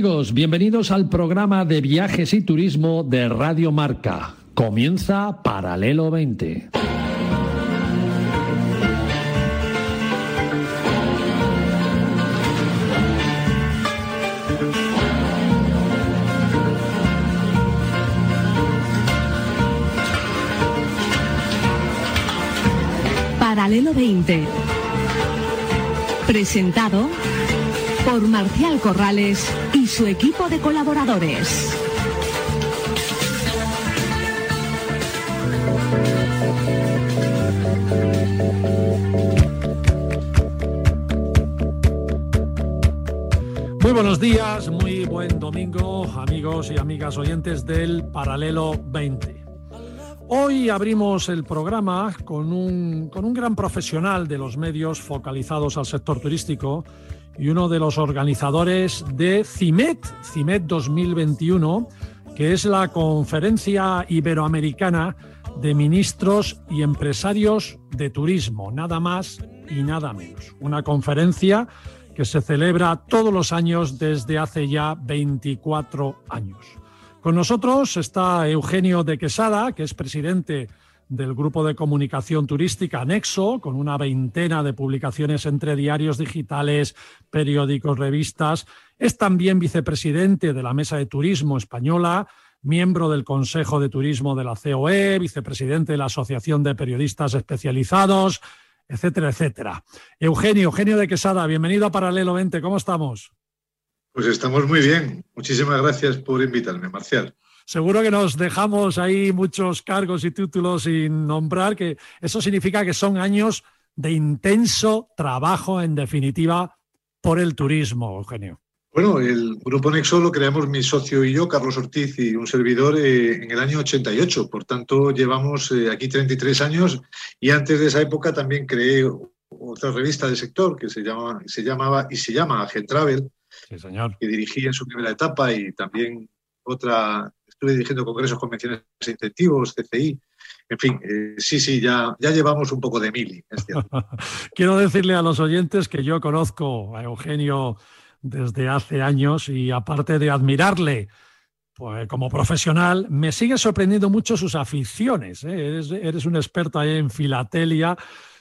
Amigos, bienvenidos al programa de viajes y turismo de Radio Marca. Comienza Paralelo 20. Paralelo 20. Presentado por Marcial Corrales y su equipo de colaboradores. Muy buenos días, muy buen domingo, amigos y amigas oyentes del Paralelo 20. Hoy abrimos el programa con un, con un gran profesional de los medios focalizados al sector turístico y uno de los organizadores de CIMET, CIMET 2021, que es la conferencia iberoamericana de ministros y empresarios de turismo, nada más y nada menos. Una conferencia que se celebra todos los años desde hace ya 24 años. Con nosotros está Eugenio de Quesada, que es presidente del grupo de comunicación turística Nexo, con una veintena de publicaciones entre diarios digitales, periódicos, revistas. Es también vicepresidente de la Mesa de Turismo Española, miembro del Consejo de Turismo de la COE, vicepresidente de la Asociación de Periodistas Especializados, etcétera, etcétera. Eugenio, Eugenio de Quesada, bienvenido a Paralelo 20, ¿cómo estamos? Pues estamos muy bien. Muchísimas gracias por invitarme, Marcial seguro que nos dejamos ahí muchos cargos y títulos sin nombrar, que eso significa que son años de intenso trabajo, en definitiva, por el turismo, Eugenio. Bueno, el Grupo Nexo lo creamos mi socio y yo, Carlos Ortiz, y un servidor eh, en el año 88. Por tanto, llevamos eh, aquí 33 años y antes de esa época también creé otra revista del sector que se, llama, se llamaba y se llama Agent Travel, sí, señor. que dirigí en su primera etapa y también otra estuve dirigiendo congresos, convenciones incentivos, CCI. En fin, eh, sí, sí, ya, ya llevamos un poco de mili. Quiero decirle a los oyentes que yo conozco a Eugenio desde hace años y aparte de admirarle pues, como profesional, me sigue sorprendiendo mucho sus aficiones. ¿eh? Eres, un experto ahí en filatelia,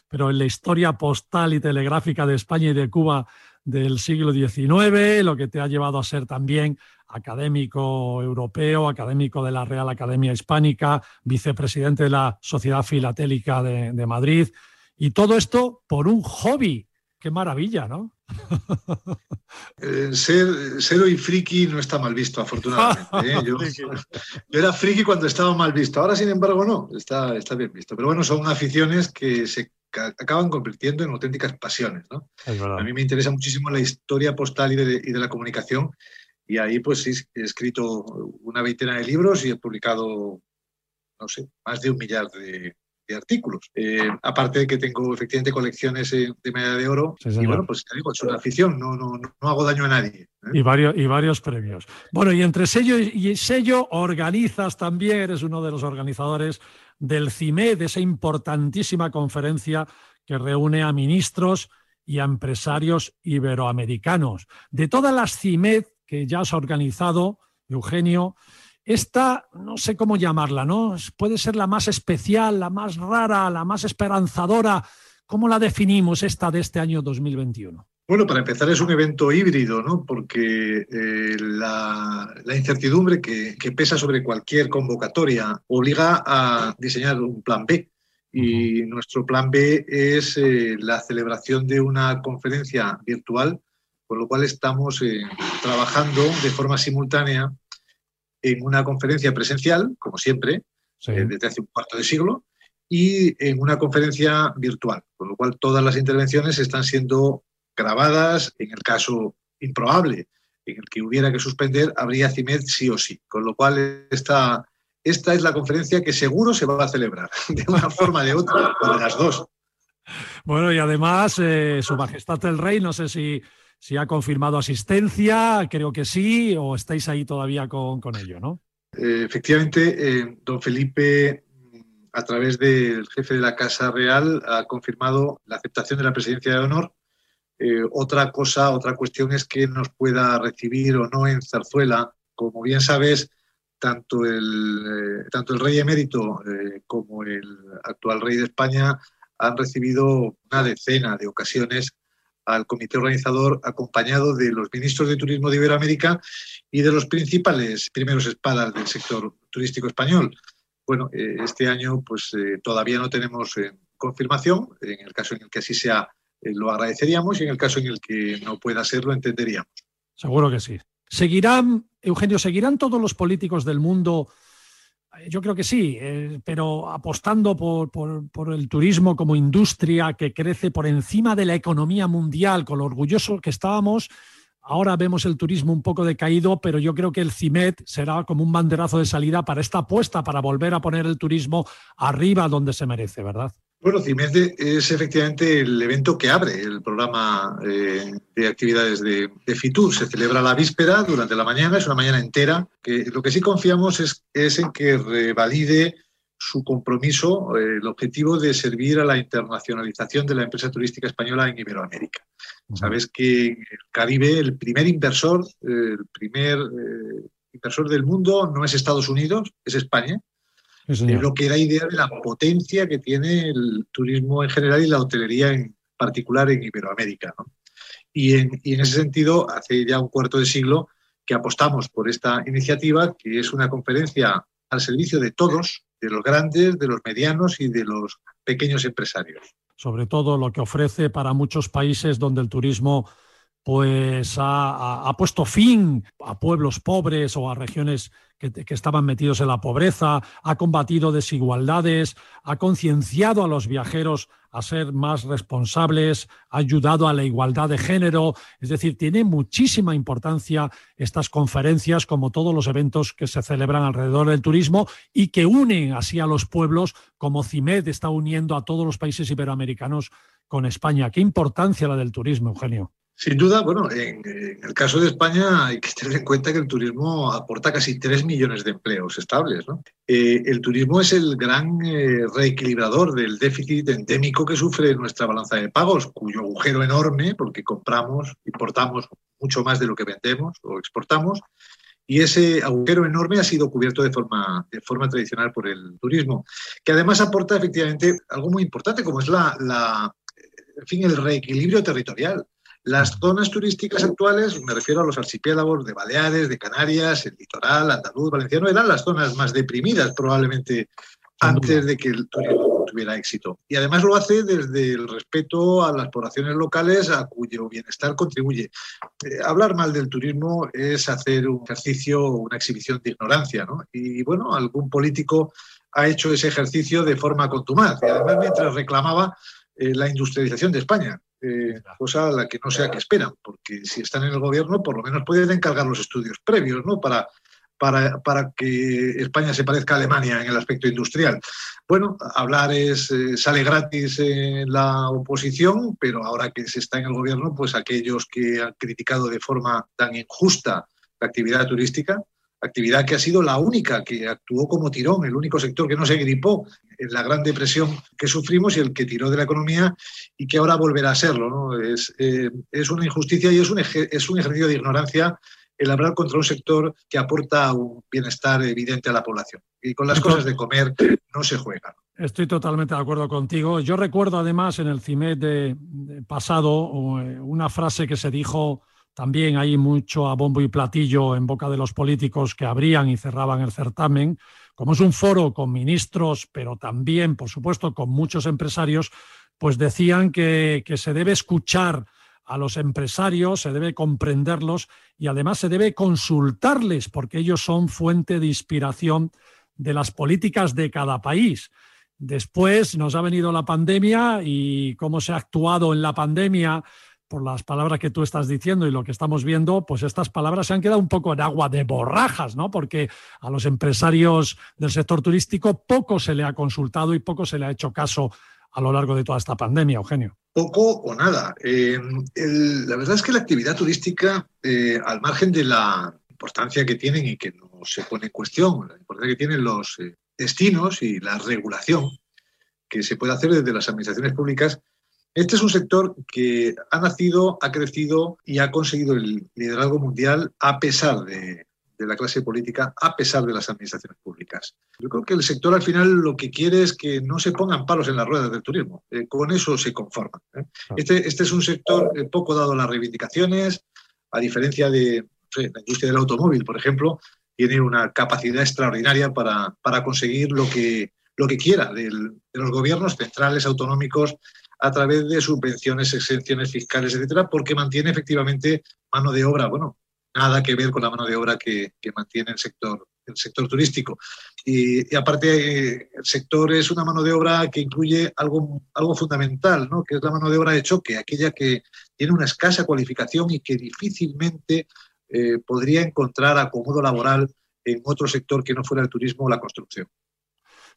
pero en la historia postal y telegráfica de España y de Cuba del siglo XIX, lo que te ha llevado a ser también académico europeo, académico de la Real Academia Hispánica, vicepresidente de la Sociedad Filatélica de, Madrid, y todo esto por un hobby. Qué maravilla, ¿no? Eh, ser, ser, hoy friki no está mal visto, afortunadamente. ¿eh? Yo, era friki cuando estaba mal visto, ahora sin embargo no, está, está bien visto. Pero bueno, son aficiones que se acaban convirtiendo en auténticas pasiones. ¿no? A mí me interesa muchísimo la historia postal y de, y de la comunicación y ahí pues he escrito una veintena de libros y he publicado, no sé, más de un millar de, artículos. Eh, aparte de que tengo efectivamente colecciones de medalla de oro. y bueno, pues te digo, es una afición, no, no, no hago daño a nadie. ¿eh? Y, varios, y varios premios. Bueno, y entre sello y sello organizas también, eres uno de los organizadores del CIME, de esa importantísima conferencia que reúne a ministros y a empresarios iberoamericanos. De todas las CIMED que ya has organizado, Eugenio, esta, no sé cómo llamarla, ¿no? Puede ser la más especial, la más rara, la más esperanzadora. ¿Cómo la definimos esta de este año 2021? Bueno, para empezar es un evento híbrido, ¿no? Porque eh, la, incertidumbre que, pesa sobre cualquier convocatoria obliga a diseñar un plan B. Y nuestro plan B es eh, la celebración de una conferencia virtual con lo cual estamos eh, trabajando de forma simultánea en una conferencia presencial, como siempre, eh, desde hace un cuarto de siglo, y en una conferencia virtual, con lo cual todas las intervenciones están siendo grabadas. En el caso improbable en el que hubiera que suspender, habría CIMED sí o sí, con lo cual esta, esta es la conferencia que seguro se va a celebrar, de una forma o de otra, o de las dos. Bueno, y además, eh, Su Majestad el Rey, no sé si si ha confirmado asistencia, creo que sí, o estáis ahí todavía con, ello, ¿no? Eh, efectivamente, eh, don Felipe, a través del jefe de la Casa Real, ha confirmado la aceptación de la presidencia de honor Eh, otra cosa, otra cuestión es que nos pueda recibir o no en Zarzuela. Como bien sabes, tanto el, tanto el rey emérito como el actual rey de España han recibido una decena de ocasiones al comité organizador acompañado de los ministros de turismo de Iberoamérica y de los principales primeros espadas del sector turístico español. Bueno, este año pues todavía no tenemos confirmación. En el caso en el que así sea, eh, lo agradeceríamos y en el caso en el que no pueda ser, lo entenderíamos. Seguro que sí. ¿Seguirán, Eugenio, seguirán todos los políticos del mundo? Yo creo que sí, eh, pero apostando por, por, el turismo como industria que crece por encima de la economía mundial, con lo orgulloso que estábamos. Ahora vemos el turismo un poco decaído, pero yo creo que el CIMET será como un banderazo de salida para esta apuesta, para volver a poner el turismo arriba donde se merece, ¿verdad? Bueno, CIMED es efectivamente el evento que abre el programa eh, de actividades de, FITUR. Se celebra la víspera durante la mañana, es una mañana entera. Que lo que sí confiamos es, es en que revalide su compromiso, eh, el objetivo de servir a la internacionalización de la empresa turística española en Iberoamérica. Sabes que en el Caribe el primer inversor, el primer eh, inversor del mundo no es Estados Unidos, es España es lo que da idea de la potencia que tiene el turismo en general y la hotelería en particular en Iberoamérica. Y, en, ese sentido, hace ya un cuarto de siglo que apostamos por esta iniciativa, que es una conferencia al servicio de todos, de los grandes, de los medianos y de los pequeños empresarios. Sobre todo lo que ofrece para muchos países donde el turismo pues ha, puesto fin a pueblos pobres o a regiones que, estaban metidos en la pobreza, ha combatido desigualdades, ha concienciado a los viajeros a ser más responsables, ha ayudado a la igualdad de género. Es decir, tiene muchísima importancia estas conferencias como todos los eventos que se celebran alrededor del turismo y que unen así a los pueblos como CIMED está uniendo a todos los países iberoamericanos con España. Qué importancia la del turismo, Eugenio. Sin duda, bueno, en, el caso de España hay que tener en cuenta que el turismo aporta casi 3 millones de empleos estables. ¿no? Eh, el turismo es el gran eh, reequilibrador del déficit endémico que sufre nuestra balanza de pagos, cuyo agujero enorme, porque compramos, importamos mucho más de lo que vendemos o exportamos, y ese agujero enorme ha sido cubierto de forma, de forma tradicional por el turismo, que además aporta efectivamente algo muy importante, como es la, la fin, el reequilibrio territorial. Las zonas turísticas actuales, me refiero a los archipiélagos de Baleares, de Canarias, el litoral, andaluz, valenciano, eran las zonas más deprimidas probablemente antes de que el turismo tuviera éxito. Y además lo hace desde el respeto a las poblaciones locales a cuyo bienestar contribuye. Eh, hablar mal del turismo es hacer un ejercicio, una exhibición de ignorancia, ¿no? Y bueno, algún político ha hecho ese ejercicio de forma contumaz. Y además mientras reclamaba eh, la industrialización de España, eh, cosa a la que no sea que esperan, porque si están en el gobierno, por lo menos pueden encargar los estudios previos, ¿no? Para, para, para que España se parezca a Alemania en el aspecto industrial. Bueno, hablar es, eh, sale gratis en la oposición, pero ahora que se está en el gobierno, pues aquellos que han criticado de forma tan injusta la actividad turística, actividad que ha sido la única que actuó como tirón, el único sector que no se gripó en la gran depresión que sufrimos y el que tiró de la economía y que ahora volverá a serlo. ¿no? Es, eh, es, una injusticia y es un, es un ejercicio de ignorancia el hablar contra un sector que aporta un bienestar evidente a la población. Y con las cosas de comer no se juega. Estoy totalmente de acuerdo contigo. Yo recuerdo además en el CIMED de pasado eh, una frase que se dijo también hay mucho a bombo y platillo en boca de los políticos que abrían y cerraban el certamen. Como es un foro con ministros, pero también, por supuesto, con muchos empresarios, pues decían que, que se debe escuchar a los empresarios, se debe comprenderlos y además se debe consultarles porque ellos son fuente de inspiración de las políticas de cada país. Después nos ha venido la pandemia y cómo se ha actuado en la pandemia por las palabras que tú estás diciendo y lo que estamos viendo, pues estas palabras se han quedado un poco en agua de borrajas, ¿no? Porque a los empresarios del sector turístico poco se le ha consultado y poco se le ha hecho caso a lo largo de toda esta pandemia, Eugenio. Poco o nada. Eh, la verdad es que la actividad turística, eh, al margen de la importancia que tienen y que no se pone en cuestión, la importancia que tienen los eh, destinos y la regulación que se puede hacer desde las administraciones públicas, Este es un sector que ha nacido, ha crecido y ha conseguido el liderazgo mundial a pesar de, la clase política, a pesar de las administraciones públicas. Yo creo que el sector al final lo que quiere es que no se pongan palos en las ruedas del turismo. Eh, con eso se conforman. ¿eh? Este, este, es un sector eh, poco dado a las reivindicaciones, a diferencia de la industria del automóvil, por ejemplo, tiene una capacidad extraordinaria para, para conseguir lo que, lo que quiera de los gobiernos centrales, autonómicos, a través de subvenciones, exenciones fiscales, etcétera, porque mantiene efectivamente mano de obra, bueno, nada que ver con la mano de obra que, mantiene el sector, el sector turístico. Y, aparte, el sector es una mano de obra que incluye algo, algo fundamental, ¿no? que es la mano de obra de choque, aquella que tiene una escasa cualificación y que difícilmente eh, podría encontrar acomodo laboral en otro sector que no fuera el turismo o la construcción.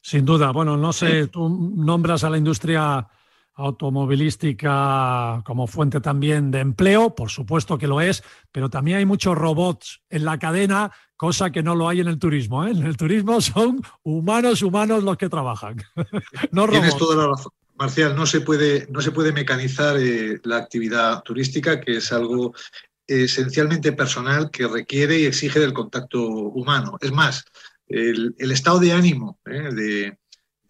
Sin duda. Bueno, no sé, tú nombras a la industria automovilística como fuente también de empleo, por supuesto que lo es, pero también hay muchos robots en la cadena, cosa que no lo hay en el turismo. ¿eh? En el turismo son humanos, humanos los que trabajan, no robots. Tienes toda la razón. Marcial, no se puede, no se puede mecanizar eh, la actividad turística, que es algo esencialmente personal que requiere y exige del contacto humano. Es más, el, estado de ánimo ¿eh? de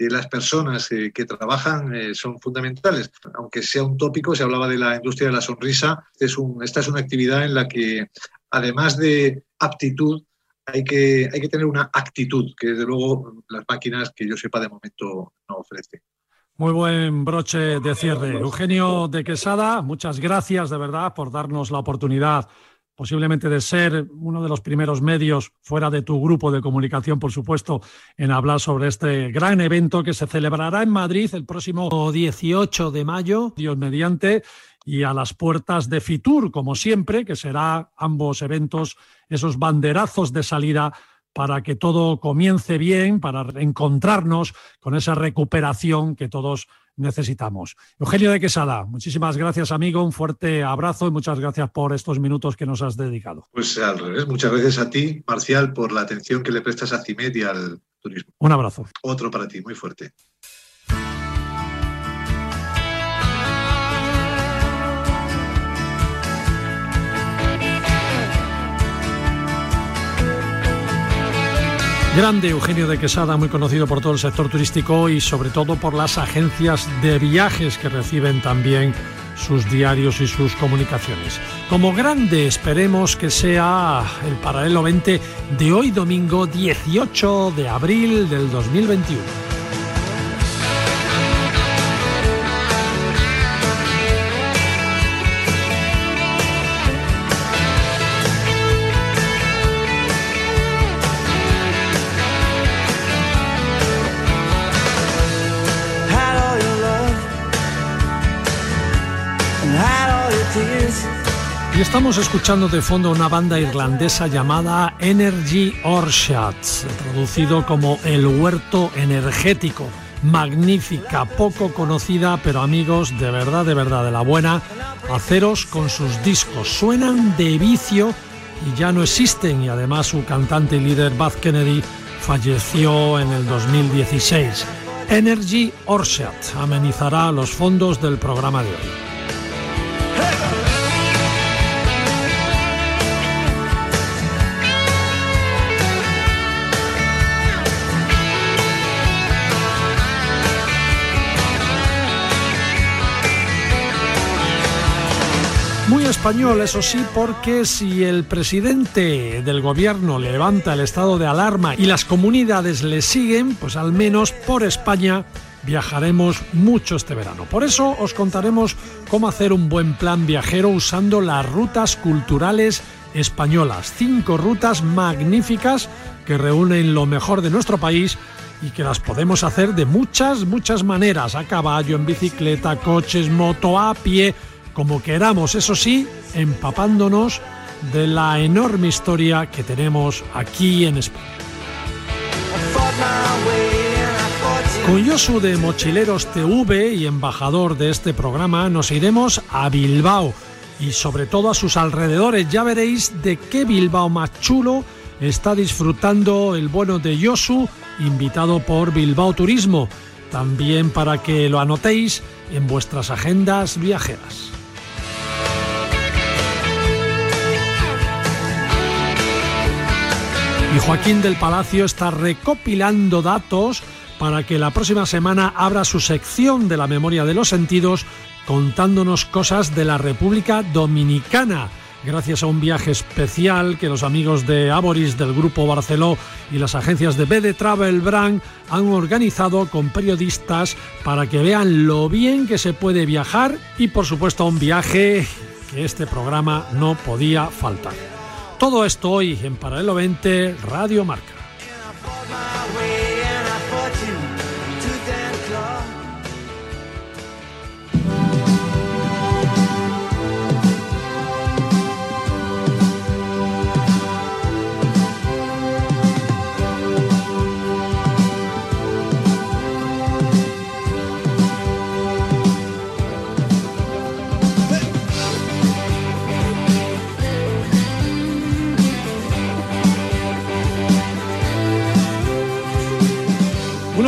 las personas eh, que trabajan eh, son fundamentales. Aunque sea un tópico, se hablaba de la industria de la sonrisa. Es un, esta es una actividad en la que, además de aptitud, hay que, hay que tener una actitud, que desde luego las máquinas que yo sepa de momento no ofrecen. Muy buen broche de cierre. Eugenio de Quesada, muchas gracias de verdad por darnos la oportunidad posiblemente de ser uno de los primeros medios fuera de tu grupo de comunicación, por supuesto, en hablar sobre este gran evento que se celebrará en Madrid el próximo 18 de mayo, Dios mediante, y a las puertas de Fitur, como siempre, que será ambos eventos, esos banderazos de salida para que todo comience bien, para encontrarnos con esa recuperación que todos necesitamos. Eugenio de Quesada, muchísimas gracias amigo, un fuerte abrazo y muchas gracias por estos minutos que nos has dedicado. Pues al revés, muchas gracias a ti, Marcial, por la atención que le prestas a CIMED y al turismo. Un abrazo. Otro para ti, muy fuerte. Grande Eugenio de Quesada, muy conocido por todo el sector turístico y sobre todo por las agencias de viajes que reciben también sus diarios y sus comunicaciones. Como grande esperemos que sea el paralelo 20 de hoy domingo 18 de abril del 2021. Estamos escuchando de fondo una banda irlandesa llamada Energy Orchard, traducido como El Huerto Energético. Magnífica, poco conocida, pero amigos, de verdad, de verdad, de la buena, aceros con sus discos. Suenan de vicio y ya no existen. Y además su cantante y líder, Buzz Kennedy, falleció en el 2016. Energy Orchard amenizará los fondos del programa de hoy. Español, eso sí, porque si el presidente del gobierno levanta el estado de alarma y las comunidades le siguen, pues al menos por España viajaremos mucho este verano. Por eso os contaremos cómo hacer un buen plan viajero usando las rutas culturales españolas. Cinco rutas magníficas que reúnen lo mejor de nuestro país y que las podemos hacer de muchas, muchas maneras. A caballo, en bicicleta, coches, moto, a pie como queramos, eso sí, empapándonos de la enorme historia que tenemos aquí en España. Con Yosu de Mochileros TV y embajador de este programa nos iremos a Bilbao y sobre todo a sus alrededores. Ya veréis de qué Bilbao más chulo está disfrutando el bueno de Yosu, invitado por Bilbao Turismo. también para que lo anotéis en vuestras agendas viajeras. Y Joaquín del Palacio está recopilando datos para que la próxima semana abra su sección de la memoria de los sentidos contándonos cosas de la República Dominicana gracias a un viaje especial que los amigos de Aboris del Grupo Barceló y las agencias de BD Travel Brand han organizado con periodistas para que vean lo bien que se puede viajar y por supuesto un viaje que este programa no podía faltar. Todo esto hoy en Paralelo 20 Radio Marca.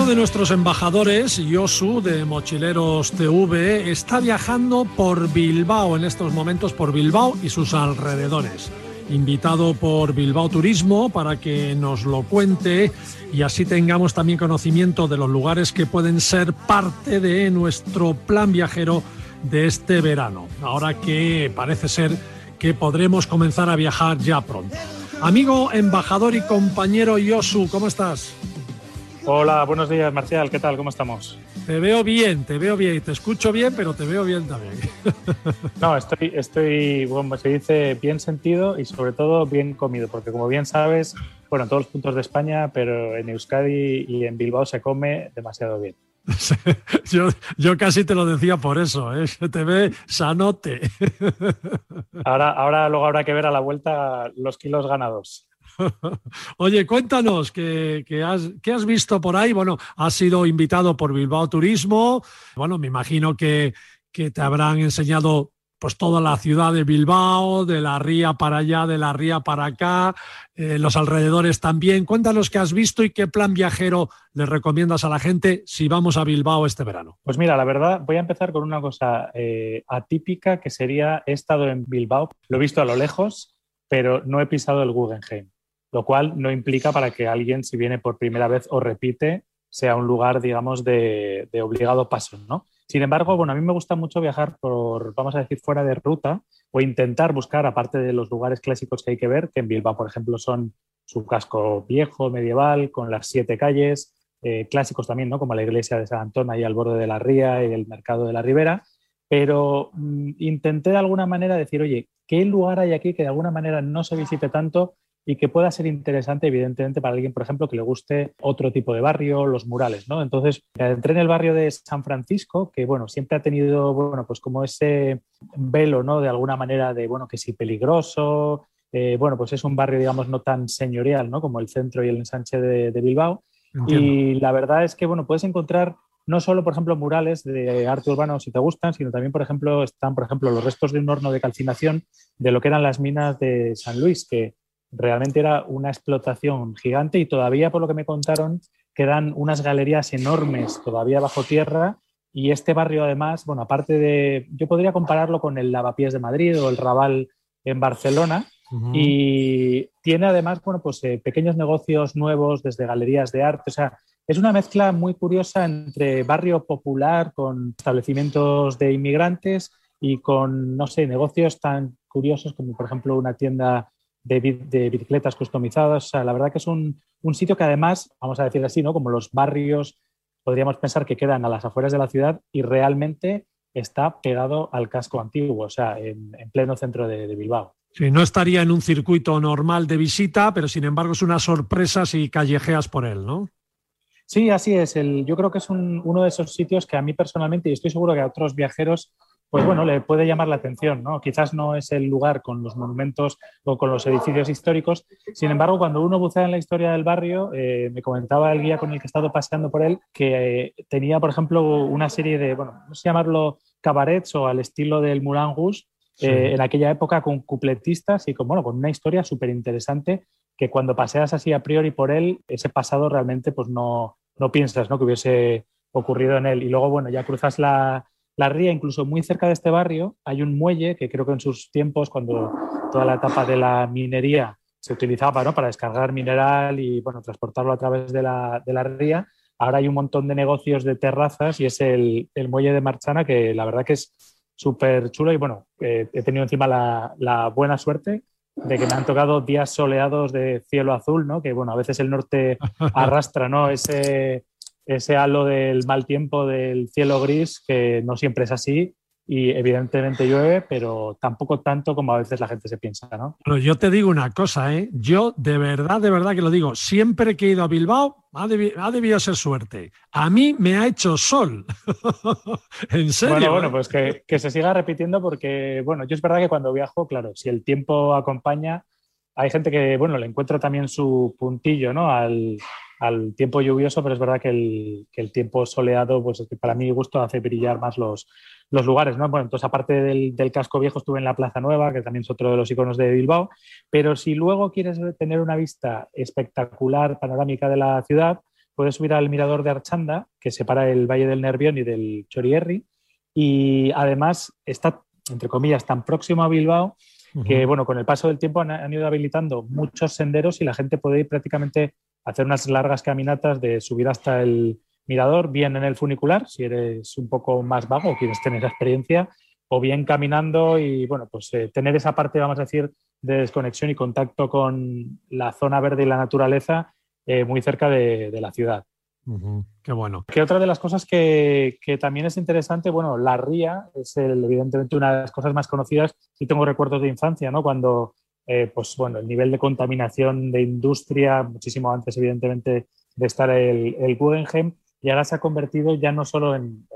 Uno de nuestros embajadores, Yosu, de Mochileros TV, está viajando por Bilbao en estos momentos, por Bilbao y sus alrededores. Invitado por Bilbao Turismo para que nos lo cuente y así tengamos también conocimiento de los lugares que pueden ser parte de nuestro plan viajero de este verano. Ahora que parece ser que podremos comenzar a viajar ya pronto. Amigo, embajador y compañero Yosu, ¿cómo estás? Hola, buenos días, Marcial. ¿Qué tal? ¿Cómo estamos? Te veo bien, te veo bien. Te escucho bien, pero te veo bien también. No, estoy, estoy, como se dice, bien sentido y sobre todo bien comido, porque como bien sabes, bueno, en todos los puntos de España, pero en Euskadi y en Bilbao se come demasiado bien. Yo, yo casi te lo decía por eso, ¿eh? se te ve sanote. Ahora, ahora luego habrá que ver a la vuelta los kilos ganados. Oye, cuéntanos, ¿qué, has, visto por ahí? Bueno, has sido invitado por Bilbao Turismo. Bueno, me imagino que, que te habrán enseñado pues toda la ciudad de Bilbao, de la ría para allá, de la ría para acá, eh, los alrededores también. Cuéntanos qué has visto y qué plan viajero le recomiendas a la gente si vamos a Bilbao este verano. Pues mira, la verdad, voy a empezar con una cosa eh, atípica que sería, he estado en Bilbao, lo he visto a lo lejos, pero no he pisado el Guggenheim lo cual no implica para que alguien, si viene por primera vez o repite, sea un lugar, digamos, de, obligado paso, ¿no? Sin embargo, bueno, a mí me gusta mucho viajar por, vamos a decir, fuera de ruta o intentar buscar, aparte de los lugares clásicos que hay que ver, que en Bilbao, por ejemplo, son su casco viejo, medieval, con las siete calles, eh, clásicos también, ¿no? Como la iglesia de San Antón ahí al borde de la ría y el mercado de la Ribera, pero mm, intenté de alguna manera decir, oye, ¿qué lugar hay aquí que de alguna manera no se visite tanto y que pueda ser interesante, evidentemente, para alguien, por ejemplo, que le guste otro tipo de barrio, los murales, ¿no? Entonces, entré en el barrio de San Francisco, que, bueno, siempre ha tenido, bueno, pues como ese velo, ¿no? De alguna manera de, bueno, que sí peligroso, eh, bueno, pues es un barrio, digamos, no tan señorial, ¿no? Como el centro y el ensanche de, Bilbao. Y la verdad es que, bueno, puedes encontrar no solo, por ejemplo, murales de arte urbano si te gustan, sino también, por ejemplo, están, por ejemplo, los restos de un horno de calcinación de lo que eran las minas de San Luis, que realmente era una explotación gigante y todavía, por lo que me contaron, quedan unas galerías enormes todavía bajo tierra. Y este barrio además, bueno, aparte de, yo podría compararlo con el Lavapiés de Madrid o el Raval en Barcelona. Y tiene además, bueno, pues eh, pequeños negocios nuevos desde galerías de arte, o sea, es una mezcla muy curiosa entre barrio popular con establecimientos de inmigrantes y con, no sé, negocios tan curiosos como por ejemplo una tienda de, bicicletas customizadas. O sea, la verdad que es un, sitio que además, vamos a decir así, ¿no? como los barrios, podríamos pensar que quedan a las afueras de la ciudad y realmente está pegado al casco antiguo, o sea, en, pleno centro de, Bilbao. Sí, no estaría en un circuito normal de visita, pero sin embargo es una sorpresa si callejeas por él, ¿no? Sí, así es. El, yo creo que es uno de esos sitios que a mí personalmente, y estoy seguro que a otros viajeros pues bueno, le puede llamar la atención, ¿no? Quizás no es el lugar con los monumentos o con los edificios históricos, sin embargo, cuando uno bucea en la historia del barrio, eh, me comentaba el guía con el que he estado paseando por él, que eh, tenía, por ejemplo, una serie de, bueno, no sé llamarlo cabarets o al estilo del Moulin Rouge, eh, en aquella época con cupletistas y con, bueno, con una historia súper interesante que cuando paseas así a priori por él, ese pasado realmente pues no, no piensas ¿no? que hubiese ocurrido en él. Y luego, bueno, ya cruzas la, la ría, incluso muy cerca de este barrio, hay un muelle que creo que en sus tiempos, cuando toda la etapa de la minería se utilizaba ¿no? para descargar mineral y bueno, transportarlo a través de la, de la ría, ahora hay un montón de negocios de terrazas y es el, el muelle de Marchana que la verdad que es súper chulo y bueno, eh, he tenido encima la, la, buena suerte de que me han tocado días soleados de cielo azul, ¿no? que bueno, a veces el norte arrastra ¿no? ese, ese halo del mal tiempo, del cielo gris, que no siempre es así y evidentemente llueve, pero tampoco tanto como a veces la gente se piensa, ¿no? Bueno, yo te digo una cosa, ¿eh? Yo de verdad, de verdad que lo digo, siempre que he ido a Bilbao ha, debido ser suerte. A mí me ha hecho sol. en serio. Bueno, bueno, pues que, que, se siga repitiendo porque, bueno, yo es verdad que cuando viajo, claro, si el tiempo acompaña, hay gente que, bueno, le encuentra también su puntillo, ¿no? Al, al tiempo lluvioso, pero es verdad que el, que el tiempo soleado, pues es que para mi gusto hace brillar más los, los lugares, ¿no? Bueno, entonces aparte del, del, casco viejo estuve en la Plaza Nueva, que también es otro de los iconos de Bilbao, pero si luego quieres tener una vista espectacular, panorámica de la ciudad, puedes subir al mirador de Archanda, que separa el Valle del Nervión y del Chorierri, y además está, entre comillas, tan próximo a Bilbao que, bueno, con el paso del tiempo han, han ido habilitando muchos senderos y la gente puede ir prácticamente hacer unas largas caminatas de subir hasta el mirador, bien en el funicular, si eres un poco más vago o quieres tener experiencia, o bien caminando y, bueno, pues eh, tener esa parte, vamos a decir, de desconexión y contacto con la zona verde y la naturaleza eh, muy cerca de, de la ciudad. Uh -huh. Qué bueno. Que otra de las cosas que, que, también es interesante, bueno, la ría es el, evidentemente una de las cosas más conocidas y tengo recuerdos de infancia, ¿no? Cuando eh, pues bueno, el nivel de contaminación de industria, muchísimo antes, evidentemente, de estar el, el Guggenheim, y ahora se ha convertido ya no solo en,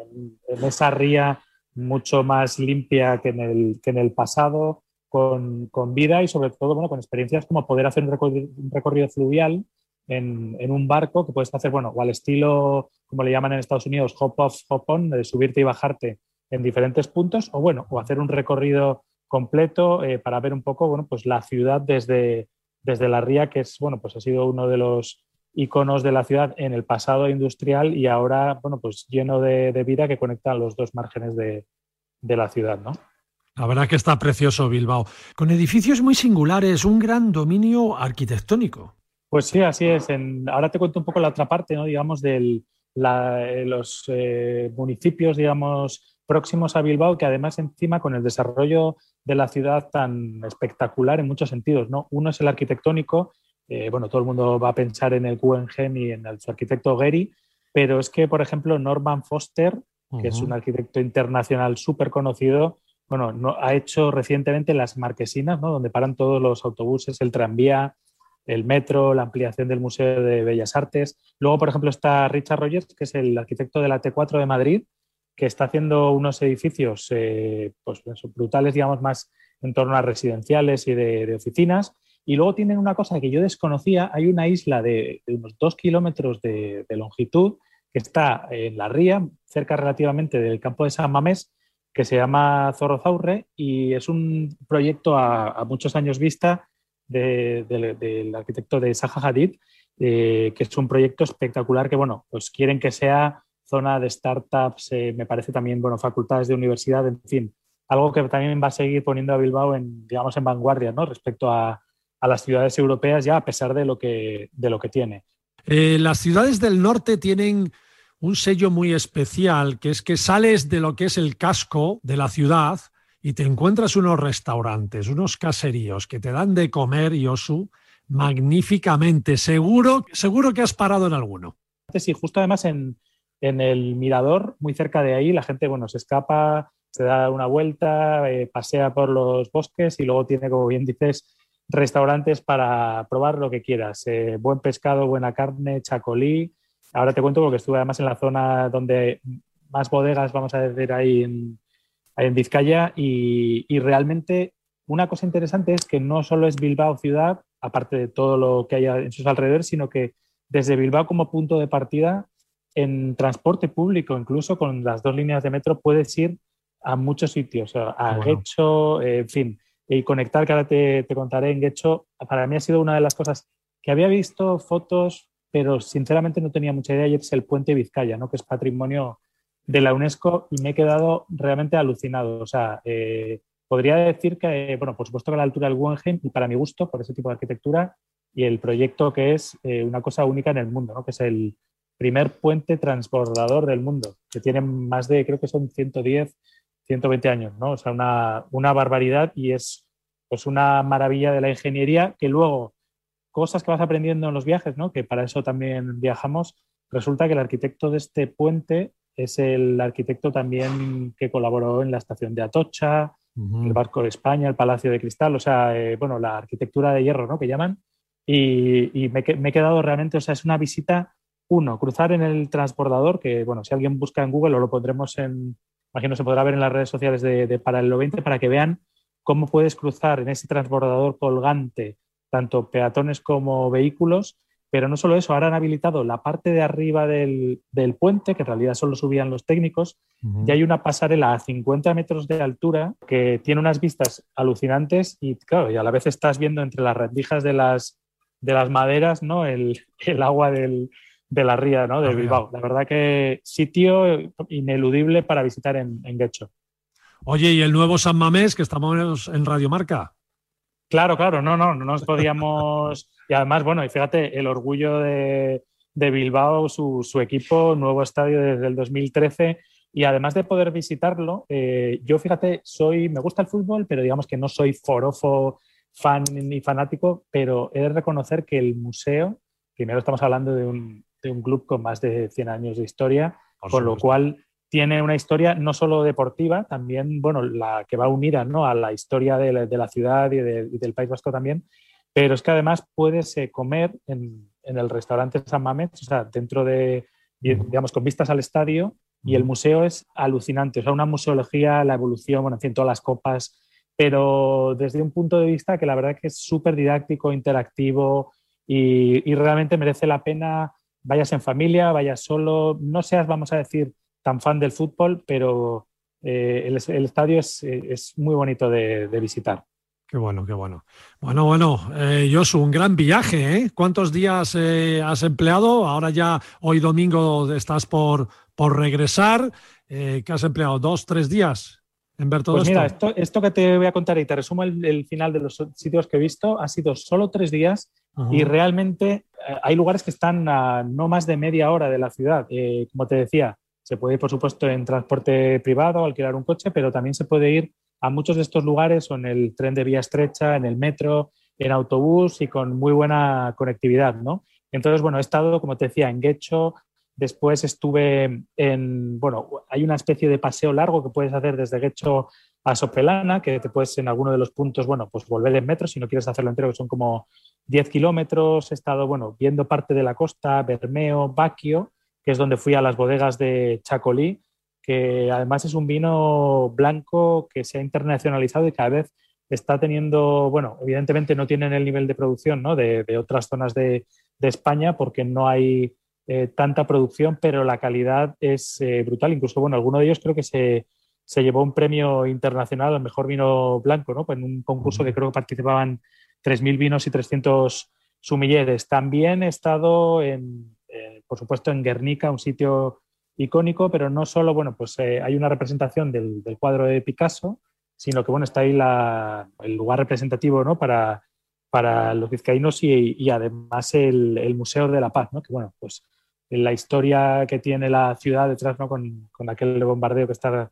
esa ría mucho más limpia que en el, que en el pasado, con, con, vida y sobre todo bueno, con experiencias como poder hacer un recorrido, un recorrido fluvial en, en, un barco que puedes hacer, bueno, o al estilo, como le llaman en Estados Unidos, hop off, hop on, de subirte y bajarte en diferentes puntos, o bueno, o hacer un recorrido completo eh, para ver un poco bueno, pues la ciudad desde, desde la ría, que es, bueno, pues ha sido uno de los iconos de la ciudad en el pasado industrial y ahora bueno, pues lleno de, de vida que conecta los dos márgenes de, de la ciudad. ¿no? La verdad que está precioso Bilbao, con edificios muy singulares, un gran dominio arquitectónico. Pues sí, así es. En, ahora te cuento un poco la otra parte, ¿no? digamos, de los eh, municipios, digamos, próximos a Bilbao, que además encima con el desarrollo de la ciudad tan espectacular en muchos sentidos. ¿no? Uno es el arquitectónico, eh, bueno, todo el mundo va a pensar en el Guggenheim y en el, su arquitecto Gehry, pero es que, por ejemplo, Norman Foster, que uh -huh. es un arquitecto internacional súper conocido, bueno, no, ha hecho recientemente las marquesinas, ¿no? donde paran todos los autobuses, el tranvía, el metro, la ampliación del Museo de Bellas Artes. Luego, por ejemplo, está Richard Rogers, que es el arquitecto de la T4 de Madrid, que está haciendo unos edificios eh, pues, brutales, digamos, más en torno a residenciales y de, oficinas. Y luego tienen una cosa que yo desconocía, hay una isla de, unos dos kilómetros de, longitud que está en la ría, cerca relativamente del campo de San Mamés, que se llama Zorrozaurre y es un proyecto a, muchos años vista de, del arquitecto de Zaha Hadid, eh, que es un proyecto espectacular que, bueno, pues quieren que sea zona de startups, eh, me parece también, bueno, facultades de universidad, en fin, algo que también va a seguir poniendo a Bilbao en, digamos, en vanguardia, ¿no? Respecto a, a las ciudades europeas ya, a pesar de lo que, de lo que tiene. Eh, las ciudades del norte tienen un sello muy especial, que es que sales de lo que es el casco de la ciudad y te encuentras unos restaurantes, unos caseríos que te dan de comer, Yosu, magníficamente. Seguro, seguro que has parado en alguno. Sí, justo además en, en el mirador, muy cerca de ahí, la gente bueno, se escapa, se da una vuelta, eh, pasea por los bosques y luego tiene, como bien dices, restaurantes para probar lo que quieras. Eh, buen pescado, buena carne, chacolí. Ahora te cuento porque estuve además en la zona donde más bodegas, vamos a decir, ahí en, ahí en Vizcaya y, y realmente una cosa interesante es que no solo es Bilbao ciudad, aparte de todo lo que hay en sus alrededores, sino que desde Bilbao como punto de partida en transporte público, incluso con las dos líneas de metro, puedes ir a muchos sitios, a bueno. Guecho, eh, en fin, y conectar, que ahora te, te, contaré en Guecho, para mí ha sido una de las cosas que había visto fotos pero sinceramente no tenía mucha idea y es el puente Vizcaya, ¿no? que es patrimonio de la UNESCO y me he quedado realmente alucinado. O sea, eh, podría decir que, bueno, por supuesto que a la altura del Guggenheim y para mi gusto, por ese tipo de arquitectura y el proyecto que es eh, una cosa única en el mundo, ¿no? que es el primer puente transbordador del mundo, que tiene más de, creo que son 110, 120 años, ¿no? O sea, una, una barbaridad y es pues una maravilla de la ingeniería que luego cosas que vas aprendiendo en los viajes, ¿no? que para eso también viajamos, resulta que el arquitecto de este puente es el arquitecto también que colaboró en la estación de Atocha, el barco de España, el Palacio de Cristal, o sea, eh, bueno, la arquitectura de hierro, ¿no? Que llaman. Y, me, he quedado realmente, o sea, es una visita, uno, cruzar en el transbordador, que, bueno, si alguien busca en Google o lo pondremos en, imagino se podrá ver en las redes sociales de, de Paralelo 20 para que vean cómo puedes cruzar en ese transbordador colgante tanto peatones como vehículos, pero no solo eso, ahora han habilitado la parte de arriba del, puente, que en realidad solo subían los técnicos, y hay una pasarela a 50 metros de altura que tiene unas vistas alucinantes y claro, y a la vez estás viendo entre las rendijas de las, de las maderas ¿no? el, agua de la ría ¿no? de Bilbao. La verdad que sitio ineludible para visitar en, en Guecho. Oye, ¿y el nuevo San Mamés, que estamos en Radio Marca? Claro, claro, no, no, no nos podíamos. y además, bueno, y fíjate, el orgullo de, Bilbao, su, equipo, nuevo estadio desde el 2013. Y además de poder visitarlo, eh, yo fíjate, soy, me gusta el fútbol, pero digamos que no soy forofo, fan ni fanático, pero he de reconocer que el museo, primero estamos hablando de un, de un club con más de 100 años de historia, con lo cual tiene una historia no solo deportiva, también, bueno, la que va unida ¿no? a la historia de la, de la ciudad y, del País Vasco también, pero es que además puedes eh, comer en, en, el restaurante San Mamés, o sea, dentro de, digamos, con vistas al estadio, y el museo es alucinante, o sea, una museología, la evolución, bueno, en fin, todas las copas, pero desde un punto de vista que la verdad que es súper didáctico, interactivo y, y realmente merece la pena, vayas en familia, vayas solo, no seas, vamos a decir, tan fan del fútbol, pero eh, el, estadio es, es, muy bonito de, visitar. Qué bueno, qué bueno. Bueno, bueno, eh, Josu, un gran viaje, ¿eh? ¿Cuántos días eh, has empleado? Ahora ya hoy domingo estás por, por regresar. ¿Qué has empleado? ¿Dos, tres días en ver todo pues esto? Mira, esto, que te voy a contar y te resumo el, final de los sitios que he visto, ha sido solo tres días y realmente hay lugares que están a no más de media hora de la ciudad. como te decía, se puede ir, por supuesto, en transporte privado, alquilar un coche, pero también se puede ir a muchos de estos lugares o en el tren de vía estrecha, en el metro, en autobús y con muy buena conectividad, ¿no? Entonces, bueno, he estado, como te decía, en Guecho, después estuve en, bueno, hay una especie de paseo largo que puedes hacer desde Guecho a Sopelana, que te puedes en alguno de los puntos, bueno, pues volver en metro si no quieres hacerlo entero, que son como 10 kilómetros. He estado, bueno, viendo parte de la costa, Bermeo, Baquio, que es donde fui a las bodegas de Chacolí, que además es un vino blanco que se ha internacionalizado y cada vez está teniendo, bueno, evidentemente no tienen el nivel de producción de, otras zonas de, España porque no hay eh, tanta producción, pero la calidad es eh, brutal. Incluso, bueno, alguno de ellos creo que se, se, llevó un premio internacional al mejor vino blanco, ¿no? Pues en un concurso que creo que participaban 3.000 vinos y 300 sumilleres. También he estado en, eh, por supuesto, en Guernica, un sitio icónico, pero no solo, bueno, pues eh, hay una representación del, cuadro de Picasso, sino que, bueno, está ahí el lugar representativo, ¿no? Para, para los vizcaínos y, además el, Museo de la Paz, ¿no? Que, bueno, pues la historia que tiene la ciudad detrás, ¿no? Con, aquel bombardeo que está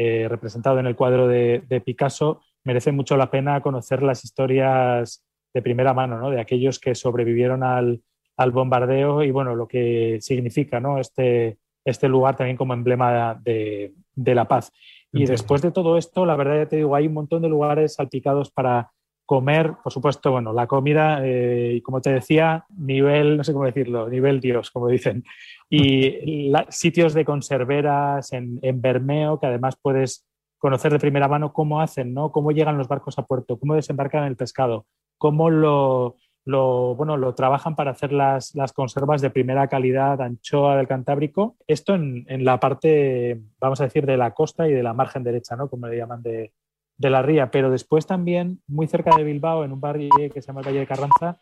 eh, representado en el cuadro de, de, Picasso, merece mucho la pena conocer las historias de primera mano, ¿no? De aquellos que sobrevivieron al, al bombardeo y bueno, lo que significa ¿no? este, este lugar también como emblema de, de la paz. Y después de todo esto, la verdad ya te digo, hay un montón de lugares salpicados para comer, por supuesto, bueno, la comida, eh, como te decía, nivel, no sé cómo decirlo, nivel Dios, como dicen. Y sitios de conserveras en, en Bermeo, que además puedes conocer de primera mano cómo hacen, ¿no? Cómo llegan los barcos a puerto, cómo desembarcan el pescado, cómo lo, lo, bueno, lo trabajan para hacer las, las, conservas de primera calidad, anchoa del Cantábrico. Esto en, en, la parte, vamos a decir, de la costa y de la margen derecha, ¿no? Como le llaman de, de la ría. Pero después también, muy cerca de Bilbao, en un barrio que se llama el Valle de Carranza,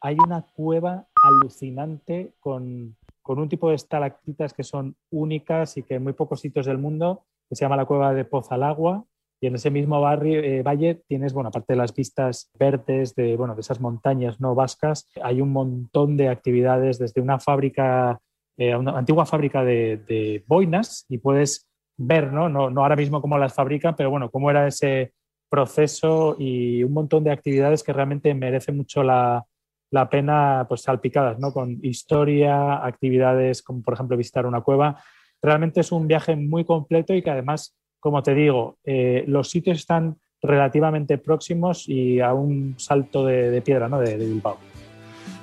hay una cueva alucinante con, con un tipo de estalactitas que son únicas y que en muy pocos sitios del mundo, que se llama la cueva de Pozalagua, y en ese mismo barrio, eh, valle tienes, bueno, aparte de las vistas verdes de, bueno, de esas montañas no vascas, hay un montón de actividades desde una fábrica, eh, una antigua fábrica de, boinas y puedes ver, ¿no? ¿no? ¿no? ahora mismo cómo las fabrican, pero bueno, cómo era ese proceso y un montón de actividades que realmente merece mucho la, la pena, pues salpicadas, ¿no? Con historia, actividades como por ejemplo visitar una cueva. Realmente es un viaje muy completo y que además como te digo, eh, los sitios están relativamente próximos y a un salto de, piedra ¿no? de, Bilbao.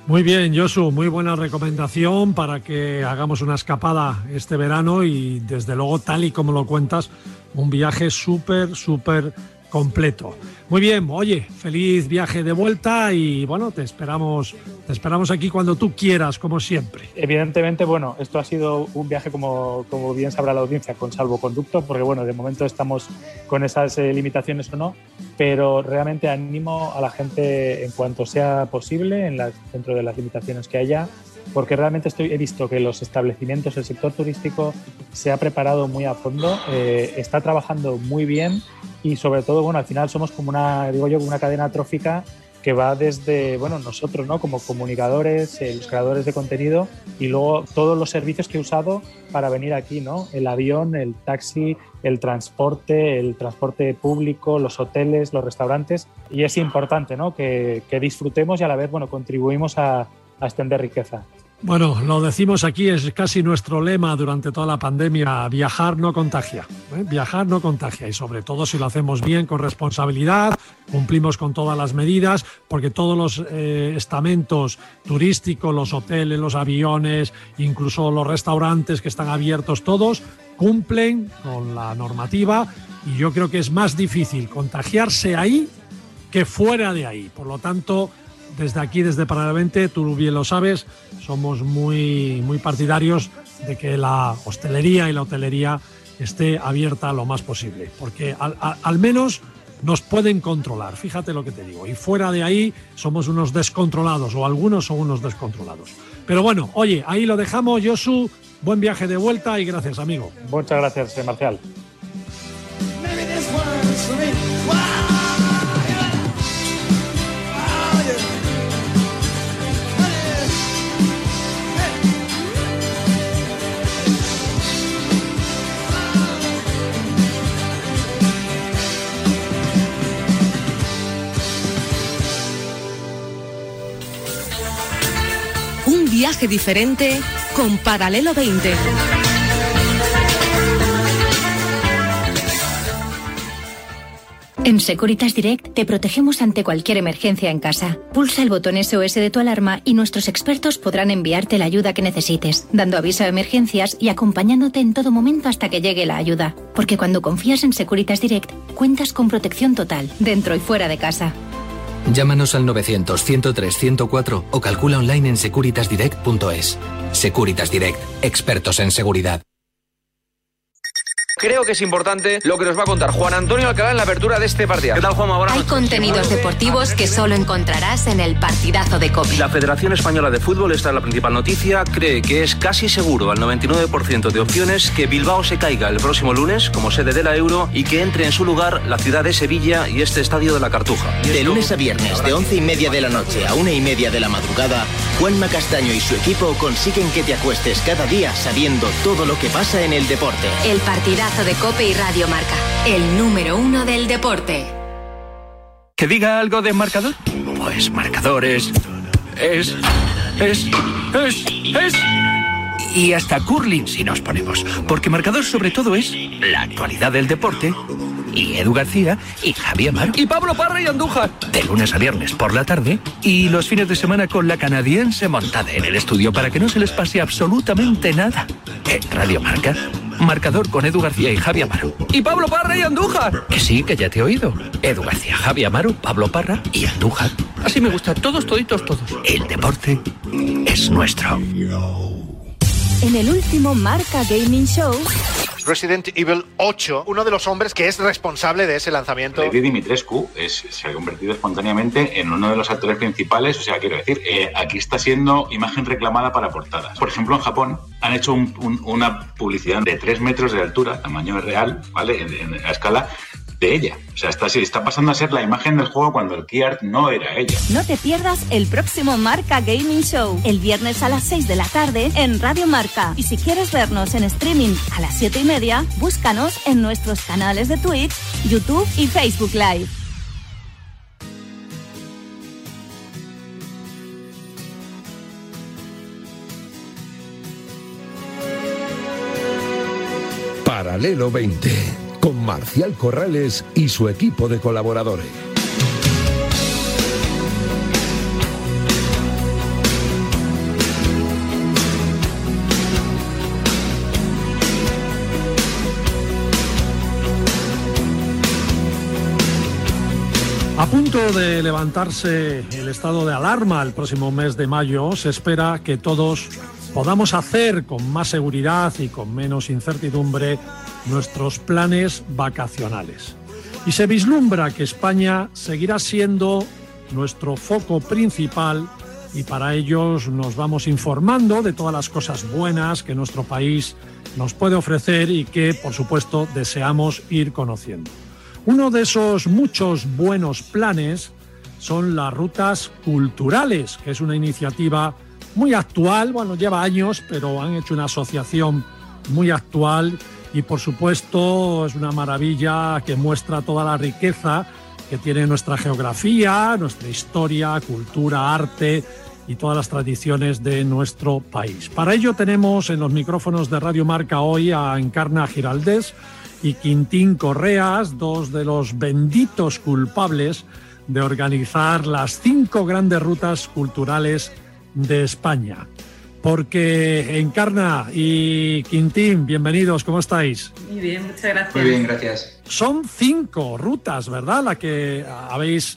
Muy bien, Josu, muy buena recomendación para que hagamos una escapada este verano y desde luego, tal y como lo cuentas, un viaje súper, súper completo. Muy bien, oye, feliz viaje de vuelta y bueno, te esperamos, te esperamos aquí cuando tú quieras, como siempre. Evidentemente, bueno, esto ha sido un viaje, como, como bien sabrá la audiencia, con salvoconducto, porque bueno, de momento estamos con esas eh, limitaciones o no, pero realmente animo a la gente en cuanto sea posible, en las, dentro de las limitaciones que haya, porque realmente estoy, he visto que los establecimientos, el sector turístico se ha preparado muy a fondo, eh, está trabajando muy bien y sobre todo, bueno, al final somos como una, digo yo, una cadena trófica que va desde, bueno, nosotros, ¿no? Como comunicadores, eh, los creadores de contenido y luego todos los servicios que he usado para venir aquí, ¿no? El avión, el taxi, el transporte, el transporte público, los hoteles, los restaurantes y es importante, ¿no? Que, que disfrutemos y a la vez, bueno, contribuimos a, a riqueza. Bueno, lo decimos aquí, es casi nuestro lema durante toda la pandemia, viajar no contagia, ¿eh? viajar no contagia y sobre todo si lo hacemos bien, con responsabilidad, cumplimos con todas las medidas, porque todos los eh, estamentos turísticos, los hoteles, los aviones, incluso los restaurantes que están abiertos todos, cumplen con la normativa y yo creo que es más difícil contagiarse ahí que fuera de ahí. Por lo tanto, desde aquí, desde Paralelamente, tú bien lo sabes, somos muy, muy partidarios de que la hostelería y la hotelería esté abierta lo más posible, porque al, menos nos pueden controlar, fíjate lo que te digo, y fuera de ahí somos unos descontrolados, o algunos son unos descontrolados. Pero bueno, oye, ahí lo dejamos, Josu, buen viaje de vuelta y gracias, amigo. Muchas gracias, eh, Marcial. Viaje diferente con Paralelo 20. En Securitas Direct te protegemos ante cualquier emergencia en casa. Pulsa el botón SOS de tu alarma y nuestros expertos podrán enviarte la ayuda que necesites, dando aviso a emergencias y acompañándote en todo momento hasta que llegue la ayuda. Porque cuando confías en Securitas Direct, cuentas con protección total, dentro y fuera de casa. Llámanos al 900-103-104 o calcula online en securitasdirect.es. Securitas Direct, expertos en seguridad. Creo que es importante lo que nos va a contar Juan Antonio Alcalá en la apertura de este partido. ¿Qué tal, Juanma? Hay contenidos deportivos que solo encontrarás en el partidazo de COPE. La Federación Española de Fútbol, esta es la principal noticia, cree que es casi seguro al 99% de opciones que Bilbao se caiga el próximo lunes como sede de la Euro y que entre en su lugar la ciudad de Sevilla y este estadio de la Cartuja. De lunes a viernes, de once y media de la noche a una y media de la madrugada, Juanma Castaño y su equipo consiguen que te acuestes cada día sabiendo todo lo que pasa en el deporte. El partidazo de Cope y Radio Marca, el número uno del deporte. ¿Que diga algo de marcador? Pues marcador es. Es. Es. Es. Es. Y hasta curling si nos ponemos. Porque marcador sobre todo es la actualidad del deporte y Edu García y Javier Amaro. Y Pablo Parra y Andújar. De lunes a viernes por la tarde y los fines de semana con la canadiense montada en el estudio para que no se les pase absolutamente nada. En Radio Marca, marcador con Edu García y Javier Amaro. Y Pablo Parra y Andújar. Que sí, que ya te he oído. Edu García, Javier Amaro, Pablo Parra y Andújar. Así me gusta, todos, toditos, todos. El deporte es nuestro. En el último Marca Gaming Show Resident Evil 8, uno de los hombres que es responsable de ese lanzamiento. Lady Dimitrescu es, se ha convertido espontáneamente en uno de los actores principales, o sea, quiero decir, eh, aquí está siendo imagen reclamada para portadas. Por ejemplo, en Japón han hecho una publicidad de 3 metros de altura, tamaño real, ¿vale? En, en, a escala, de ella. O sea, está, está pasando a ser la imagen del juego cuando el key art no era ella. No te pierdas el próximo Marca Gaming Show, el viernes a las 6 de la tarde en Radio Marca. Y si quieres vernos en streaming a las 7 y media, búscanos en nuestros canales de Twitch, YouTube y Facebook Live. Paralelo 20 con Marcial Corrales y su equipo de colaboradores. A punto de levantarse el estado de alarma el próximo mes de mayo, se espera que todos podamos hacer con más seguridad y con menos incertidumbre nuestros planes vacacionales. Y se vislumbra que España seguirá siendo nuestro foco principal y para ellos nos vamos informando de todas las cosas buenas que nuestro país nos puede ofrecer y que, por supuesto, deseamos ir conociendo. Uno de esos muchos buenos planes son las rutas culturales, que es una iniciativa muy actual, bueno, lleva años, pero han hecho una asociación muy actual y por supuesto es una maravilla que muestra toda la riqueza que tiene nuestra geografía, nuestra historia, cultura, arte y todas las tradiciones de nuestro país. Para ello tenemos en los micrófonos de Radio Marca hoy a Encarna Giraldés y Quintín Correas, dos de los benditos culpables de organizar las cinco grandes rutas culturales de España porque Encarna y Quintín, bienvenidos, ¿cómo estáis? Muy bien, muchas gracias. Muy bien, gracias. Son cinco rutas, ¿verdad? La que habéis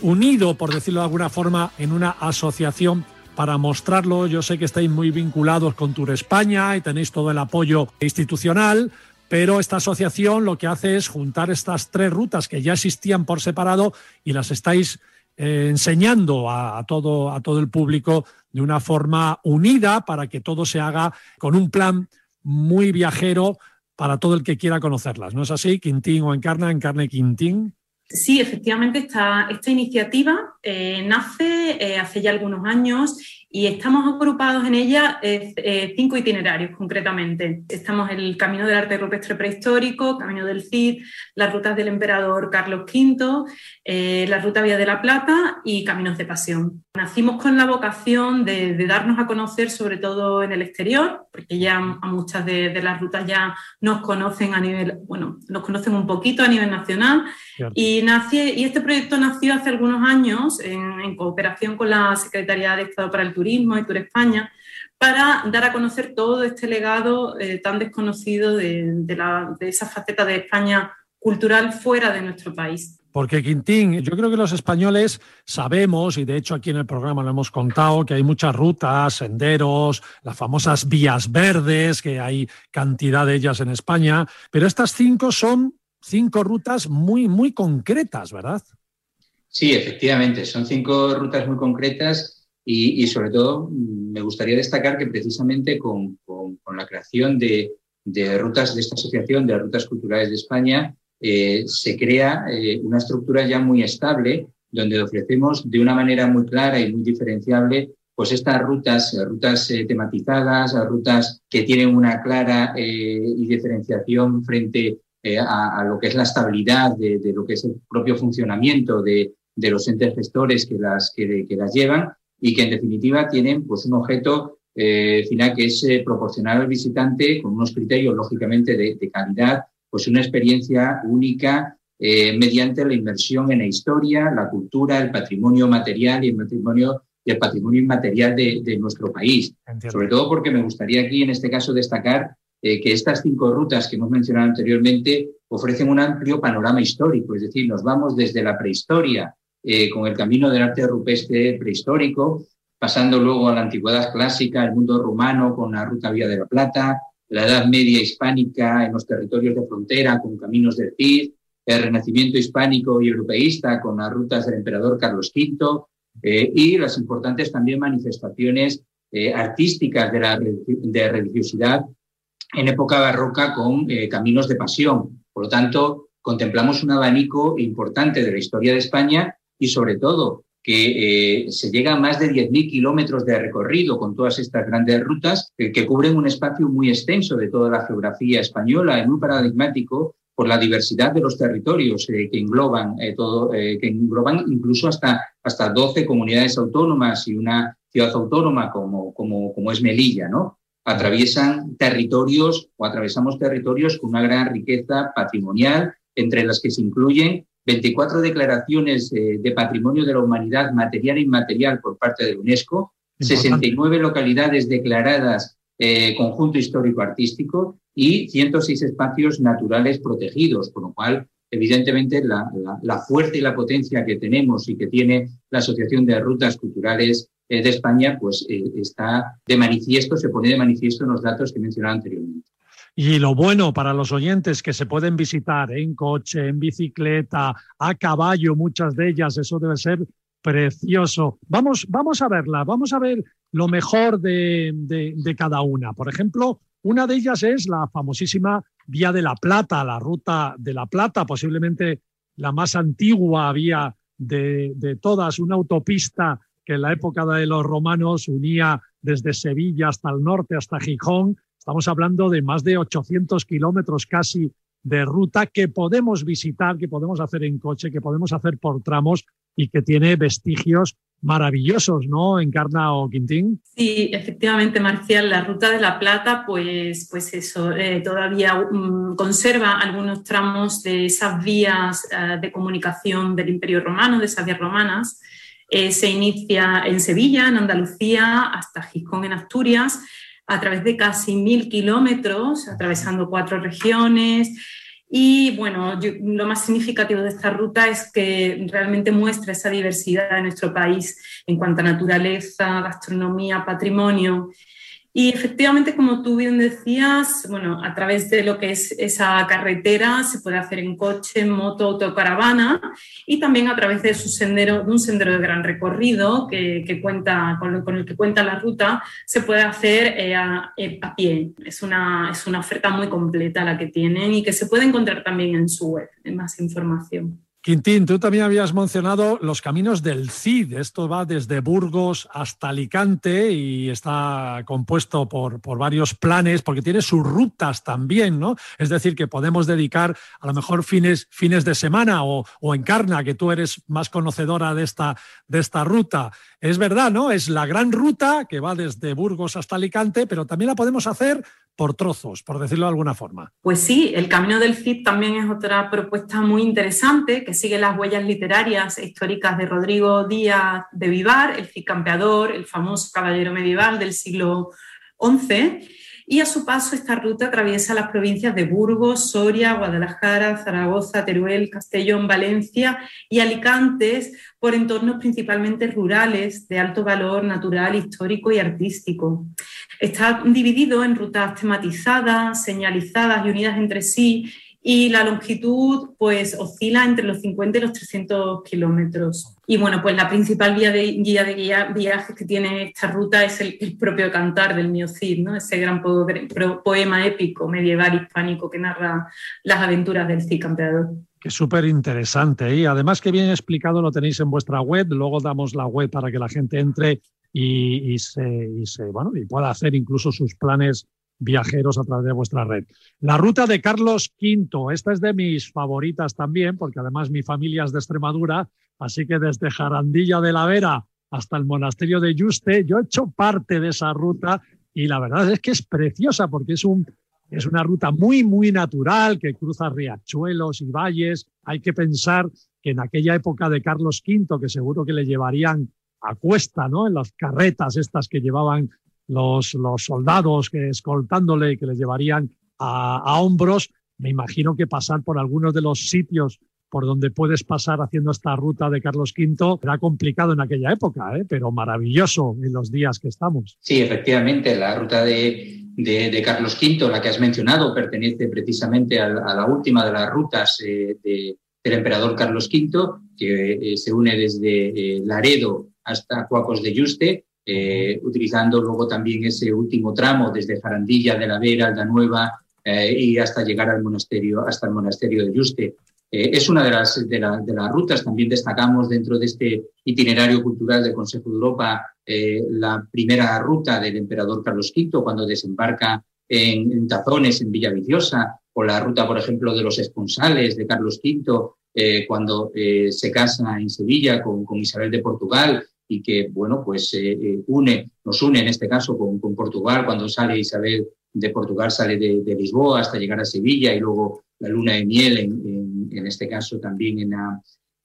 unido, por decirlo de alguna forma, en una asociación para mostrarlo. Yo sé que estáis muy vinculados con Tour España y tenéis todo el apoyo institucional, pero esta asociación lo que hace es juntar estas tres rutas que ya existían por separado y las estáis eh, enseñando a, todo, a todo el público de una forma unida para que todo se haga con un plan muy viajero para todo el que quiera conocerlas. ¿No es así? Quintín o Encarna, y Quintín. Sí, efectivamente, esta, esta iniciativa eh, nace eh, hace ya algunos años y estamos agrupados en ella eh, eh, cinco itinerarios concretamente. Estamos el Camino del Arte Rupestre Prehistórico, Camino del Cid, las rutas del Emperador Carlos V, la Ruta Vía de la Plata y Caminos de Pasión. Nacimos con la vocación de, de darnos a conocer sobre todo en el exterior, porque ya a muchas de, de, las rutas ya nos conocen a nivel, bueno, nos conocen un poquito a nivel nacional. Y, nace, y este proyecto nació hace algunos años en, cooperación con la Secretaría de Estado para el Turismo y Tour España, para dar a conocer todo este legado eh, tan desconocido de, de, la, de esa faceta de España cultural fuera de nuestro país. Porque Quintín, yo creo que los españoles sabemos, y de hecho aquí en el programa lo hemos contado, que hay muchas rutas, senderos, las famosas vías verdes, que hay cantidad de ellas en España, pero estas cinco son cinco rutas muy, muy concretas, ¿verdad? Sí, efectivamente, son cinco rutas muy concretas y, y, sobre todo me gustaría destacar que precisamente con, con, la creación de, de, rutas de esta asociación de rutas culturales de España eh, se crea eh, una estructura ya muy estable donde ofrecemos de una manera muy clara y muy diferenciable pues estas rutas, rutas eh, tematizadas, rutas que tienen una clara diferenciación frente a, a, lo que es la estabilidad de, de, lo que es el propio funcionamiento de, de los entes gestores que las, que, que las llevan y que en definitiva tienen pues un objeto eh, final que es eh, proporcionar al visitante con unos criterios lógicamente de, de calidad, pues una experiencia única eh, mediante la inmersión en la historia, la cultura, el patrimonio material y el patrimonio, y el patrimonio inmaterial de, de nuestro país. Entiendo. Sobre todo porque me gustaría aquí en este caso destacar eh, que estas cinco rutas que hemos mencionado anteriormente ofrecen un amplio panorama histórico, es decir, nos vamos desde la prehistoria eh, con el camino del arte rupestre prehistórico, pasando luego a la antigüedad clásica, el mundo romano con la ruta Vía de la Plata, la Edad Media hispánica en los territorios de frontera con caminos del Cid, el Renacimiento hispánico y europeísta con las rutas del emperador Carlos V eh, y las importantes también manifestaciones eh, artísticas de, la, de religiosidad en época barroca con caminos de pasión. Por lo tanto, contemplamos un abanico importante de la historia de España y sobre todo que eh, se llega a más de 10.000 kilómetros de recorrido con todas estas grandes rutas eh, que cubren un espacio muy extenso de toda la geografía española y muy paradigmático por la diversidad de los territorios que engloban todo, que engloban incluso hasta, hasta 12 comunidades autónomas y una ciudad autónoma como, como, como es Melilla, ¿no? atraviesan territorios o atravesamos territorios con una gran riqueza patrimonial, entre las que se incluyen 24 declaraciones eh, de patrimonio de la humanidad material e inmaterial por parte de la UNESCO, 69 localidades declaradas eh, conjunto histórico-artístico y 106 espacios naturales protegidos, con lo cual, evidentemente, la, la fuerza y la potencia que tenemos y que tiene la Asociación de Rutas Culturales eh, de España, pues eh, está de manifiesto, se pone de manifiesto en los datos que he mencionado anteriormente. Y lo bueno para los oyentes que se pueden visitar en coche, en bicicleta, a caballo, muchas de ellas, eso debe ser precioso. Vamos, vamos a verla, vamos a ver lo mejor de, de, cada una. Por ejemplo, una de ellas es la famosísima Vía de la Plata, la Ruta de la Plata, posiblemente la más antigua vía de, de todas, una autopista que en la época de los romanos unía desde Sevilla hasta el norte, hasta Gijón. Estamos hablando de más de 800 kilómetros casi de ruta que podemos visitar, que podemos hacer en coche, que podemos hacer por tramos y que tiene vestigios maravillosos, ¿no? Encarna o Quintín. Sí, efectivamente, Marcial, la ruta de la Plata, pues, pues eso, eh, todavía mm, conserva algunos tramos de esas vías eh, de comunicación del Imperio Romano, de esas vías romanas, eh, se inicia en Sevilla, en Andalucía, hasta Gijón, en Asturias, a través de casi mil kilómetros, atravesando cuatro regiones. Y bueno, lo más significativo de esta ruta es que realmente muestra esa diversidad de nuestro país en cuanto a naturaleza, gastronomía, patrimonio y efectivamente, como tú bien decías, bueno, a través de lo que es esa carretera se puede hacer en coche, en moto, autocaravana y también a través de, su sendero, de un sendero de gran recorrido que, cuenta, con, el que cuenta la ruta, se puede hacer eh, eh, a, pie. Es una, es una oferta muy completa la que tienen y que se puede encontrar también en su web, en más información. Quintín, tú también habías mencionado los caminos del CID. Esto va desde Burgos hasta Alicante y está compuesto por, por, varios planes, porque tiene sus rutas también, ¿no? Es decir, que podemos dedicar a lo mejor fines, fines de semana o, o Encarna, que tú eres más conocedora de esta, de esta ruta. Es verdad, ¿no? Es la gran ruta que va desde Burgos hasta Alicante, pero también la podemos hacer por trozos, por decirlo de alguna forma. Pues sí, el Camino del Cid también es otra propuesta muy interesante que sigue las huellas literarias e históricas de Rodrigo Díaz de Vivar, el Cid campeador, el famoso caballero medieval del siglo XI. Y a su paso esta ruta atraviesa las provincias de Burgos, Soria, Guadalajara, Zaragoza, Teruel, Castellón, Valencia y Alicantes por entornos principalmente rurales de alto valor natural, histórico y artístico. Está dividido en rutas tematizadas, señalizadas y unidas entre sí y la longitud pues oscila entre los 50 y los 300 kilómetros. Y bueno, pues la principal vía de, guía de viajes que tiene esta ruta es el, propio cantar del Miocid, ¿no? ese gran poema épico medieval hispánico que narra las aventuras del Cid campeador. Que súper interesante. Y además que bien explicado lo tenéis en vuestra web. Luego damos la web para que la gente entre y, se, y pueda hacer incluso sus planes viajeros a través de vuestra red. La ruta de Carlos V, esta es de mis favoritas también, porque además mi familia es de Extremadura, así que desde Jarandilla de la Vera hasta el monasterio de Yuste, yo he hecho parte de esa ruta y la verdad es que es preciosa porque es, un, es una ruta muy, muy natural que cruza riachuelos y valles. Hay que pensar que en aquella época de Carlos V, que seguro que le llevarían a cuesta, ¿no? En las carretas estas que llevaban los, los soldados que escoltándole, que les llevarían a, hombros. Me imagino que pasar por algunos de los sitios por donde puedes pasar haciendo esta ruta de Carlos V era complicado en aquella época, ¿eh? pero maravilloso en los días que estamos. Sí, efectivamente, la ruta de, de, Carlos V, la que has mencionado, pertenece precisamente a, la última de las rutas eh, del emperador Carlos V, que se une desde Laredo hasta Cuacos de Yuste, utilizando luego también ese último tramo desde Jarandilla de la Vera, Alda Nueva y hasta llegar al monasterio, hasta el monasterio de Yuste. Eh, es una de las, de, las rutas, también destacamos dentro de este itinerario cultural del Consejo de Europa eh, la primera ruta del emperador Carlos V cuando desembarca en, Tazones, en Villaviciosa, o la ruta, por ejemplo, de los esponsales de Carlos V eh, cuando se casa en Sevilla con, Isabel de Portugal y que, bueno, pues une, nos une en este caso con, Portugal. Cuando sale Isabel de Portugal, sale de, Lisboa hasta llegar a Sevilla y luego la luna de miel en en este caso también en,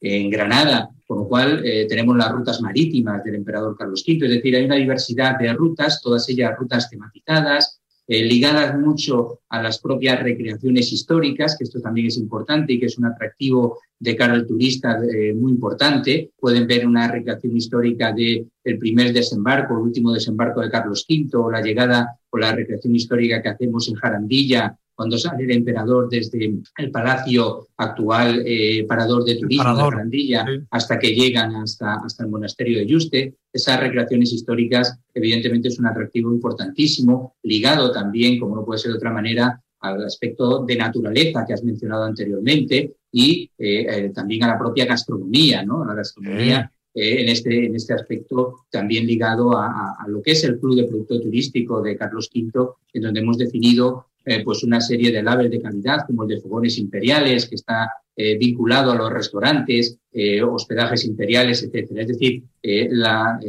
en Granada, con lo cual eh, tenemos las rutas marítimas del emperador Carlos V, es decir, hay una diversidad de rutas, todas ellas rutas tematizadas, eh, ligadas mucho a las propias recreaciones históricas, que esto también es importante y que es un atractivo de cara al turista eh, muy importante. Pueden ver una recreación histórica del el primer desembarco, el último desembarco de Carlos V, o la llegada o la recreación histórica que hacemos en Jarandilla cuando sale el emperador desde el palacio actual, eh, parador de turismo de Grandilla, hasta que llegan hasta, hasta el monasterio de Yuste. Esas recreaciones históricas, evidentemente, es un atractivo importantísimo, ligado también, como no puede ser de otra manera, al aspecto de naturaleza que has mencionado anteriormente y eh, eh, también a la propia gastronomía, ¿no? A la gastronomía en, este, en este aspecto también ligado a, a, lo que es el Club de Producto Turístico de Carlos V, en donde hemos definido eh, pues una serie de labels de calidad, como el de fogones imperiales, que está eh, vinculado a los restaurantes, eh, hospedajes imperiales, etc. Es decir, la,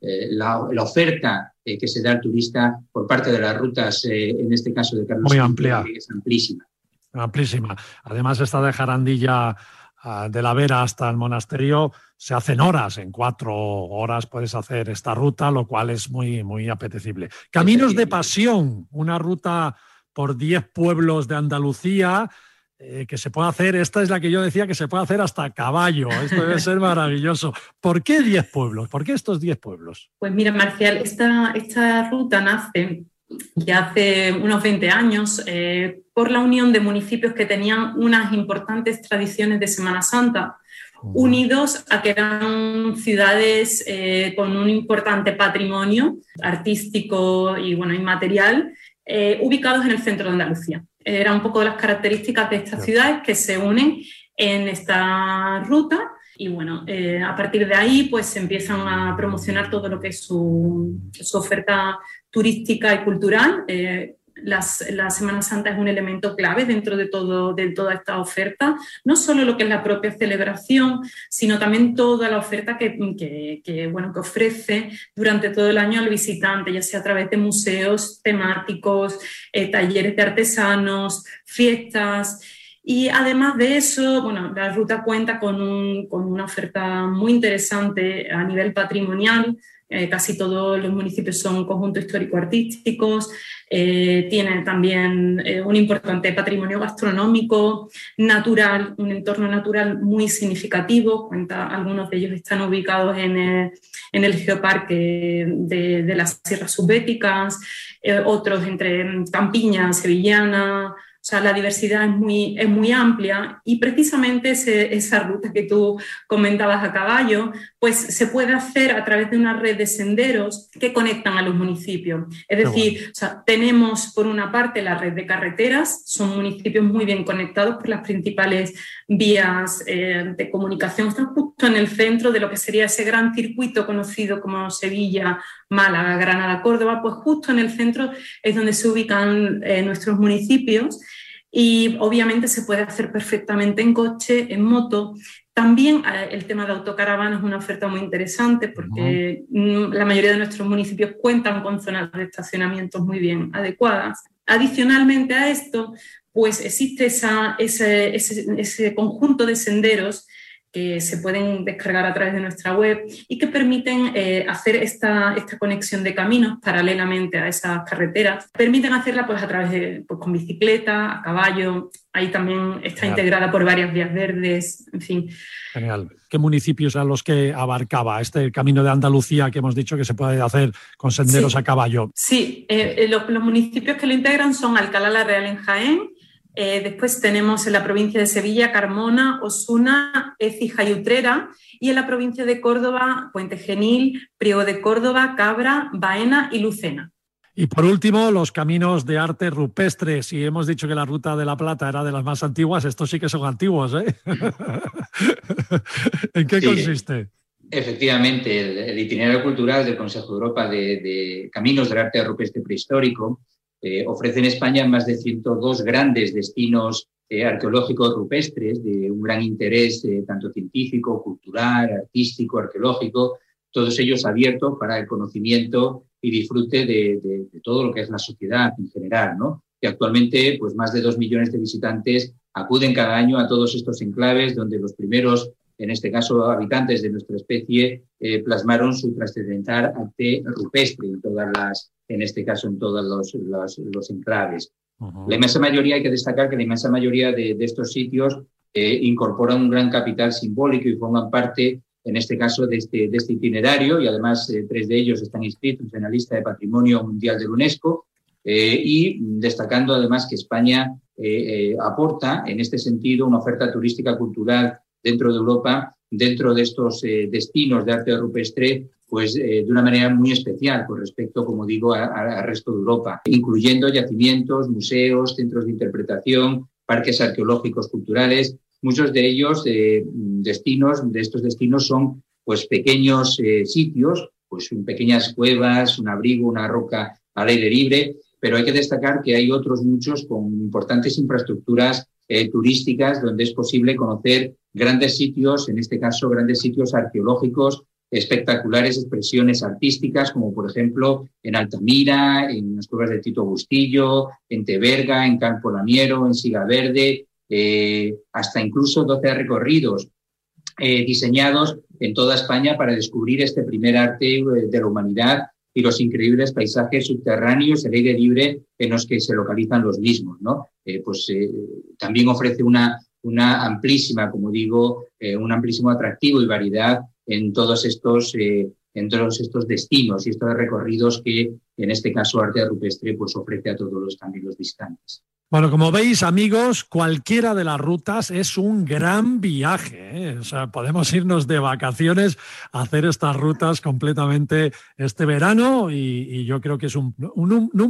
la, oferta que se da al turista por parte de las rutas, en este caso de Carlos Muy amplia. es amplísima. Amplísima. Además, esta de Jarandilla ah, de la Vera hasta el monasterio se hacen horas, en cuatro horas puedes hacer esta ruta, lo cual es muy, muy apetecible. Caminos de Pasión, una ruta por 10 pueblos de Andalucía, eh, que se puede hacer, esta es la que yo decía que se puede hacer hasta caballo, esto debe ser maravilloso. ¿Por qué 10 pueblos? ¿Por qué estos 10 pueblos? Pues mira, Marcial, esta, esta ruta nace ya hace unos 20 años eh, por la unión de municipios que tenían unas importantes tradiciones de Semana Santa, unidos a que eran ciudades eh, con un importante patrimonio artístico y bueno, inmaterial eh, ubicados en el centro de Andalucía. Era un poco de las características de estas ciudades que se unen en esta ruta y bueno, eh, a partir de ahí pues se empiezan a promocionar todo lo que es su, oferta turística y cultural. Eh, la Semana Santa es un elemento clave dentro de, todo, de toda esta oferta, no solo lo que es la propia celebración, sino también toda la oferta que, bueno, que ofrece durante todo el año al visitante, ya sea a través de museos temáticos, eh, talleres de artesanos, fiestas. Y además de eso, bueno, la ruta cuenta con, con una oferta muy interesante a nivel patrimonial, eh, casi todos los municipios son conjuntos histórico-artísticos, eh, tienen también eh, un importante patrimonio gastronómico, natural, un entorno natural muy significativo. Cuenta, algunos de ellos están ubicados en el, en el geoparque de, las sierras subbéticas, otros entre Campiña, Sevillana, sea, la diversidad es muy, es muy amplia y precisamente esa ruta que tú comentabas a caballo, pues se puede hacer a través de una red de senderos que conectan a los municipios. Es decir, tenemos por una parte la red de carreteras, son municipios muy bien conectados por las principales vías eh, de comunicación, están justo en el centro de lo que sería ese gran circuito conocido como Sevilla, Málaga, Granada, Córdoba, pues justo en el centro es donde se ubican eh, nuestros municipios y obviamente se puede hacer perfectamente en coche, en moto. También eh, el tema de autocaravana es una oferta muy interesante porque la mayoría de nuestros municipios cuentan con zonas de estacionamiento muy bien adecuadas. Adicionalmente a esto, pues existe esa, ese, ese, ese conjunto de senderos que se pueden descargar a través de nuestra web y que permiten eh, hacer esta, esta, conexión de caminos paralelamente a esas carreteras. Permiten hacerla pues, a través de pues, con bicicleta, a caballo. Ahí también está integrada por varias vías verdes, en fin. Genial. ¿Qué municipios eran los que abarcaba este camino de Andalucía que hemos dicho que se puede hacer con senderos a caballo? Sí, eh, eh, los, los municipios que lo integran son Alcalá la Real en Jaén, eh, después tenemos en la provincia de Sevilla Carmona, Osuna, Écija y Utrera. Y en la provincia de Córdoba, Puente Genil, Priego de Córdoba, Cabra, Baena y Lucena. Y por último, los caminos de arte rupestre. Si hemos dicho que la Ruta de la Plata era de las más antiguas, estos sí que son antiguos. ¿eh? ¿En qué consiste? Efectivamente, el, itinerario cultural del Consejo de Europa de, de Caminos del Arte Rupestre Prehistórico eh, ofrece en España más de 102 grandes destinos eh, arqueológicos rupestres de un gran interés eh, tanto científico, cultural, artístico, arqueológico, todos ellos abiertos para el conocimiento y disfrute de, todo lo que es la sociedad en general, ¿no? Que actualmente, pues más de dos millones de visitantes acuden cada año a todos estos enclaves donde los primeros en este caso habitantes de nuestra especie, plasmaron su trascendental arte rupestre en todas las, en este caso en todos los, los, enclaves. La inmensa mayoría, hay que destacar que la inmensa mayoría de, estos sitios eh, incorporan un gran capital simbólico y forman parte, en este caso, de este, de este itinerario, y además eh, tres de ellos están inscritos en la lista de Patrimonio Mundial de la UNESCO, eh, y destacando además que España aporta, en este sentido, una oferta turística cultural dentro de Europa, dentro de estos destinos de arte rupestre pues eh, de una manera muy especial con respecto, como digo, al resto de Europa, incluyendo yacimientos, museos, centros de interpretación, parques arqueológicos culturales. Muchos de ellos, eh, destinos, de estos destinos son pues pequeños eh, sitios, pues pequeñas cuevas, un abrigo, una roca al aire libre, pero hay que destacar que hay otros muchos con importantes infraestructuras turísticas donde es posible conocer grandes sitios, en este caso grandes sitios arqueológicos espectaculares expresiones artísticas, como por ejemplo en Altamira, en las cuevas de Tito Bustillo, en Teberga, en Campo Lamiero, en Siga Verde, eh, hasta incluso 12 recorridos eh, diseñados en toda España para descubrir este primer arte eh, de la humanidad y los increíbles paisajes subterráneos, el aire libre en los que se localizan los mismos. ¿no? pues también ofrece una, una amplísima, como digo, un amplísimo atractivo y variedad en todos estos, eh, en todos estos destinos y estos recorridos que en este caso Arte Rupestre pues, ofrece a todos los, también los visitantes. Bueno, como veis, amigos, cualquiera de las rutas es un gran viaje. ¿eh? O sea, podemos irnos de vacaciones a hacer estas rutas completamente este verano y, yo creo que es un,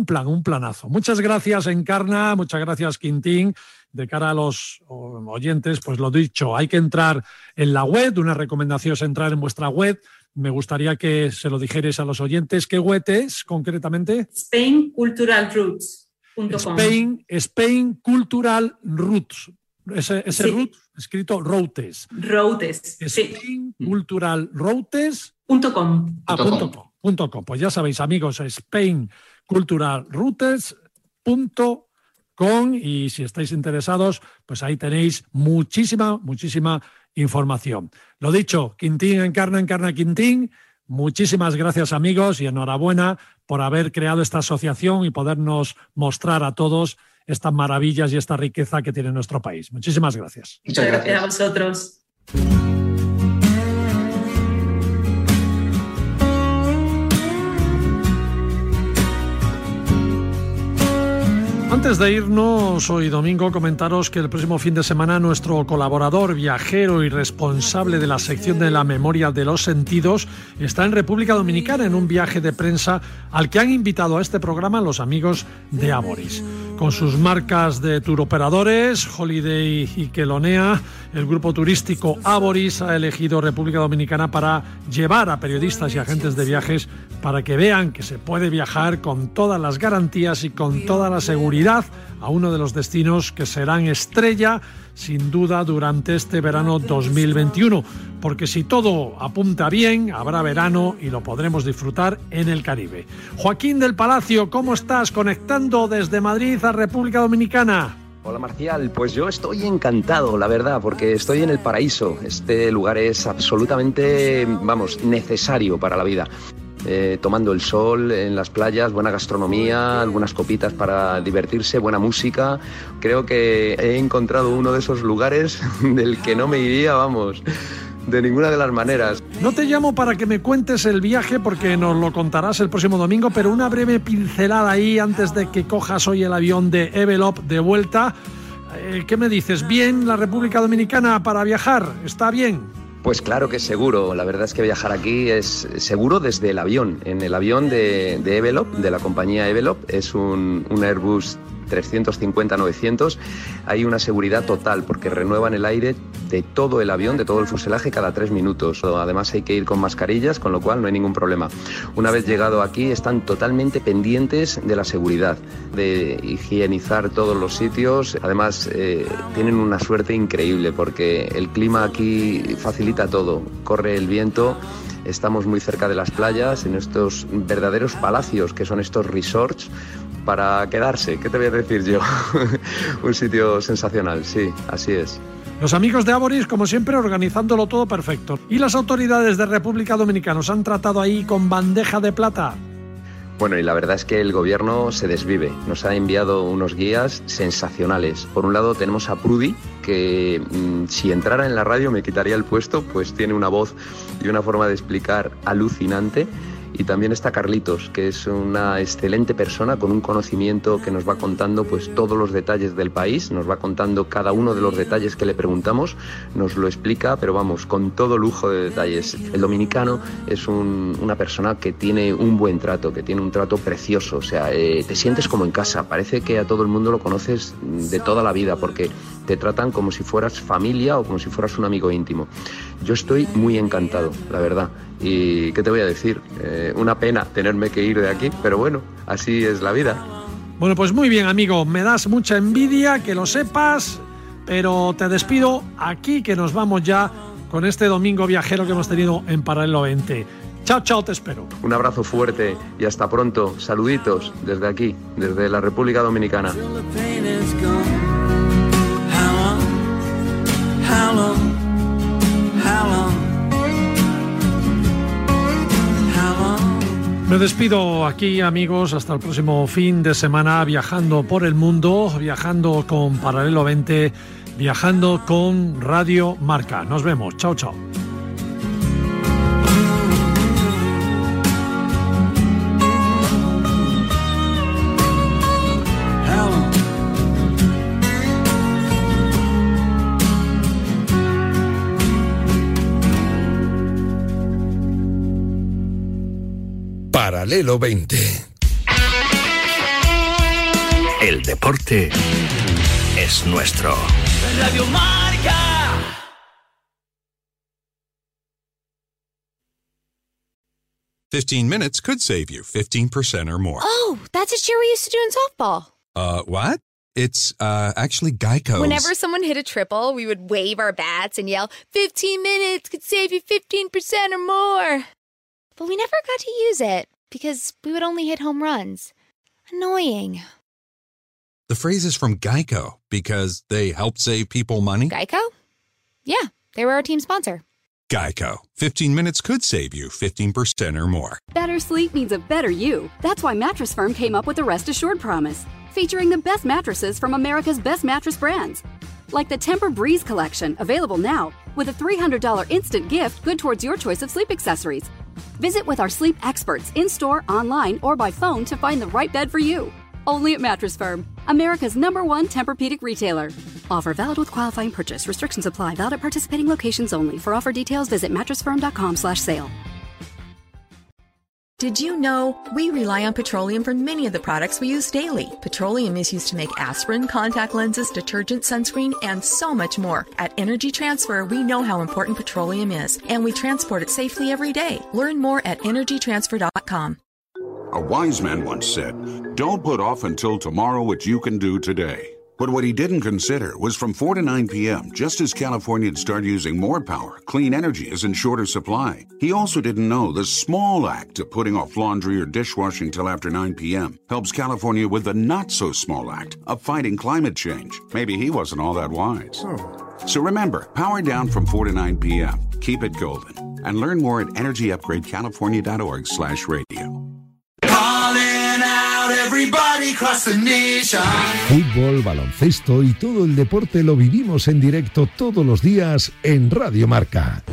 plan, un planazo. Muchas gracias, Encarna, muchas gracias, Quintín. De cara a los oyentes, pues lo dicho, hay que entrar en la web. Una recomendación es entrar en vuestra web. Me gustaría que se lo dijerais a los oyentes. ¿Qué web es concretamente? Spain Cultural Roots. Spain, Spain Cultural Roots. Ese, ese root escrito Routes. Routes. Spain Cultural Routes. Punto com. Ah, punto com. Punto com. Pues ya sabéis, amigos, Spain Cultural Routes. Punto com. Y si estáis interesados, pues ahí tenéis muchísima, muchísima información. Lo dicho, Quintín encarna, encarna Quintín. Muchísimas gracias amigos y enhorabuena por haber creado esta asociación y podernos mostrar a todos estas maravillas y esta riqueza que tiene nuestro país. Muchísimas gracias. Muchas gracias a vosotros. Antes de irnos hoy domingo, comentaros que el próximo fin de semana nuestro colaborador, viajero y responsable de la sección de la memoria de los sentidos está en República Dominicana en un viaje de prensa al que han invitado a este programa los amigos de Aboris. Con sus marcas de turoperadores, Holiday y Quelonea, el grupo turístico Aboris ha elegido República Dominicana para llevar a periodistas y agentes de viajes para que vean que se puede viajar con todas las garantías y con toda la seguridad a uno de los destinos que serán estrella sin duda durante este verano 2021, porque si todo apunta bien, habrá verano y lo podremos disfrutar en el Caribe. Joaquín del Palacio, ¿cómo estás conectando desde Madrid a República Dominicana? Hola Marcial, pues yo estoy encantado, la verdad, porque estoy en el paraíso. Este lugar es absolutamente, vamos, necesario para la vida. Eh, tomando el sol en las playas, buena gastronomía, algunas copitas para divertirse, buena música. Creo que he encontrado uno de esos lugares del que no me iría, vamos, de ninguna de las maneras. No te llamo para que me cuentes el viaje porque nos lo contarás el próximo domingo, pero una breve pincelada ahí antes de que cojas hoy el avión de Evelop de vuelta. Eh, ¿Qué me dices? ¿Bien la República Dominicana para viajar? ¿Está bien? Pues claro que es seguro. La verdad es que viajar aquí es seguro desde el avión. En el avión de, de Evelop, de la compañía Evelop, es un, un Airbus 350-900, hay una seguridad total porque renuevan el aire de todo el avión, de todo el fuselaje cada tres minutos. Además hay que ir con mascarillas, con lo cual no hay ningún problema. Una vez llegado aquí están totalmente pendientes de la seguridad, de higienizar todos los sitios. Además eh, tienen una suerte increíble porque el clima aquí facilita todo. Corre el viento estamos muy cerca de las playas, en estos verdaderos palacios que son estos resorts para quedarse. ¿Qué te voy a decir yo? Un sitio sensacional, sí, así es. Los amigos de Aboris, como siempre, organizándolo todo perfecto. ¿Y las autoridades de República Dominicana os han tratado ahí con bandeja de plata? Bueno, y la verdad es que el gobierno se desvive. Nos ha enviado unos guías sensacionales. Por un lado tenemos a Prudy, que mmm, si entrara en la radio me quitaría el puesto, pues tiene una voz y una forma de explicar alucinante. Y también está Carlitos, que es una excelente persona con un conocimiento que nos va contando pues todos los detalles del país, nos va contando cada uno de los detalles que le preguntamos, nos lo explica, pero vamos, con todo lujo de detalles. El dominicano es un, una persona que tiene un buen trato, que tiene un trato precioso, o sea, eh, te sientes como en casa, parece que a todo el mundo lo conoces de toda la vida, porque te tratan como si fueras familia o como si fueras un amigo íntimo. Yo estoy muy encantado, la verdad. Y qué te voy a decir, eh, una pena tenerme que ir de aquí, pero bueno, así es la vida. Bueno, pues muy bien, amigo, me das mucha envidia, que lo sepas, pero te despido aquí que nos vamos ya con este domingo viajero que hemos tenido en Paralelo 20. Chao, chao, te espero. Un abrazo fuerte y hasta pronto. Saluditos desde aquí, desde la República Dominicana. Me despido aquí amigos hasta el próximo fin de semana viajando por el mundo, viajando con Paralelo 20, viajando con Radio Marca. Nos vemos, chao chao. Paralelo 20. El deporte es nuestro. Radio Marca. Fifteen minutes could save you 15% or more. Oh, that's a cheer we used to do in softball. Uh, what? It's uh, actually Geico. Whenever someone hit a triple, we would wave our bats and yell, 15 minutes could save you 15% or more. But we never got to use it because we would only hit home runs. Annoying. The phrase is from Geico because they help save people money. Geico? Yeah, they were our team sponsor. Geico. 15 minutes could save you 15% or more. Better sleep means a better you. That's why Mattress Firm came up with the Rest Assured promise, featuring the best mattresses from America's best mattress brands. Like the Temper Breeze collection, available now, with a $300 instant gift good towards your choice of sleep accessories. Visit with our sleep experts in store, online, or by phone to find the right bed for you. Only at Mattress Firm, America's number one Tempur-Pedic retailer. Offer valid with qualifying purchase. Restrictions apply. Valid at participating locations only. For offer details, visit mattressfirm.com/sale. Did you know we rely on petroleum for many of the products we use daily? Petroleum is used to make aspirin, contact lenses, detergent, sunscreen, and so much more. At Energy Transfer, we know how important petroleum is, and we transport it safely every day. Learn more at energytransfer.com. A wise man once said, Don't put off until tomorrow what you can do today. But what he didn't consider was from 4 to 9 p.m., just as Californians start using more power, clean energy is in shorter supply. He also didn't know the small act of putting off laundry or dishwashing till after 9 p.m. helps California with the not so small act of fighting climate change. Maybe he wasn't all that wise. Oh. So remember, power down from 4 to 9 p.m. Keep it golden. And learn more at energyupgradecalifornia.org slash radio. Fútbol, baloncesto y todo el deporte lo vivimos en directo todos los días en Radio Marca.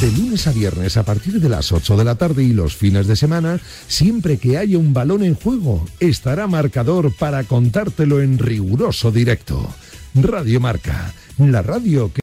De lunes a viernes a partir de las 8 de la tarde y los fines de semana, siempre que haya un balón en juego, estará marcador para contártelo en riguroso directo. Radio Marca, la radio que...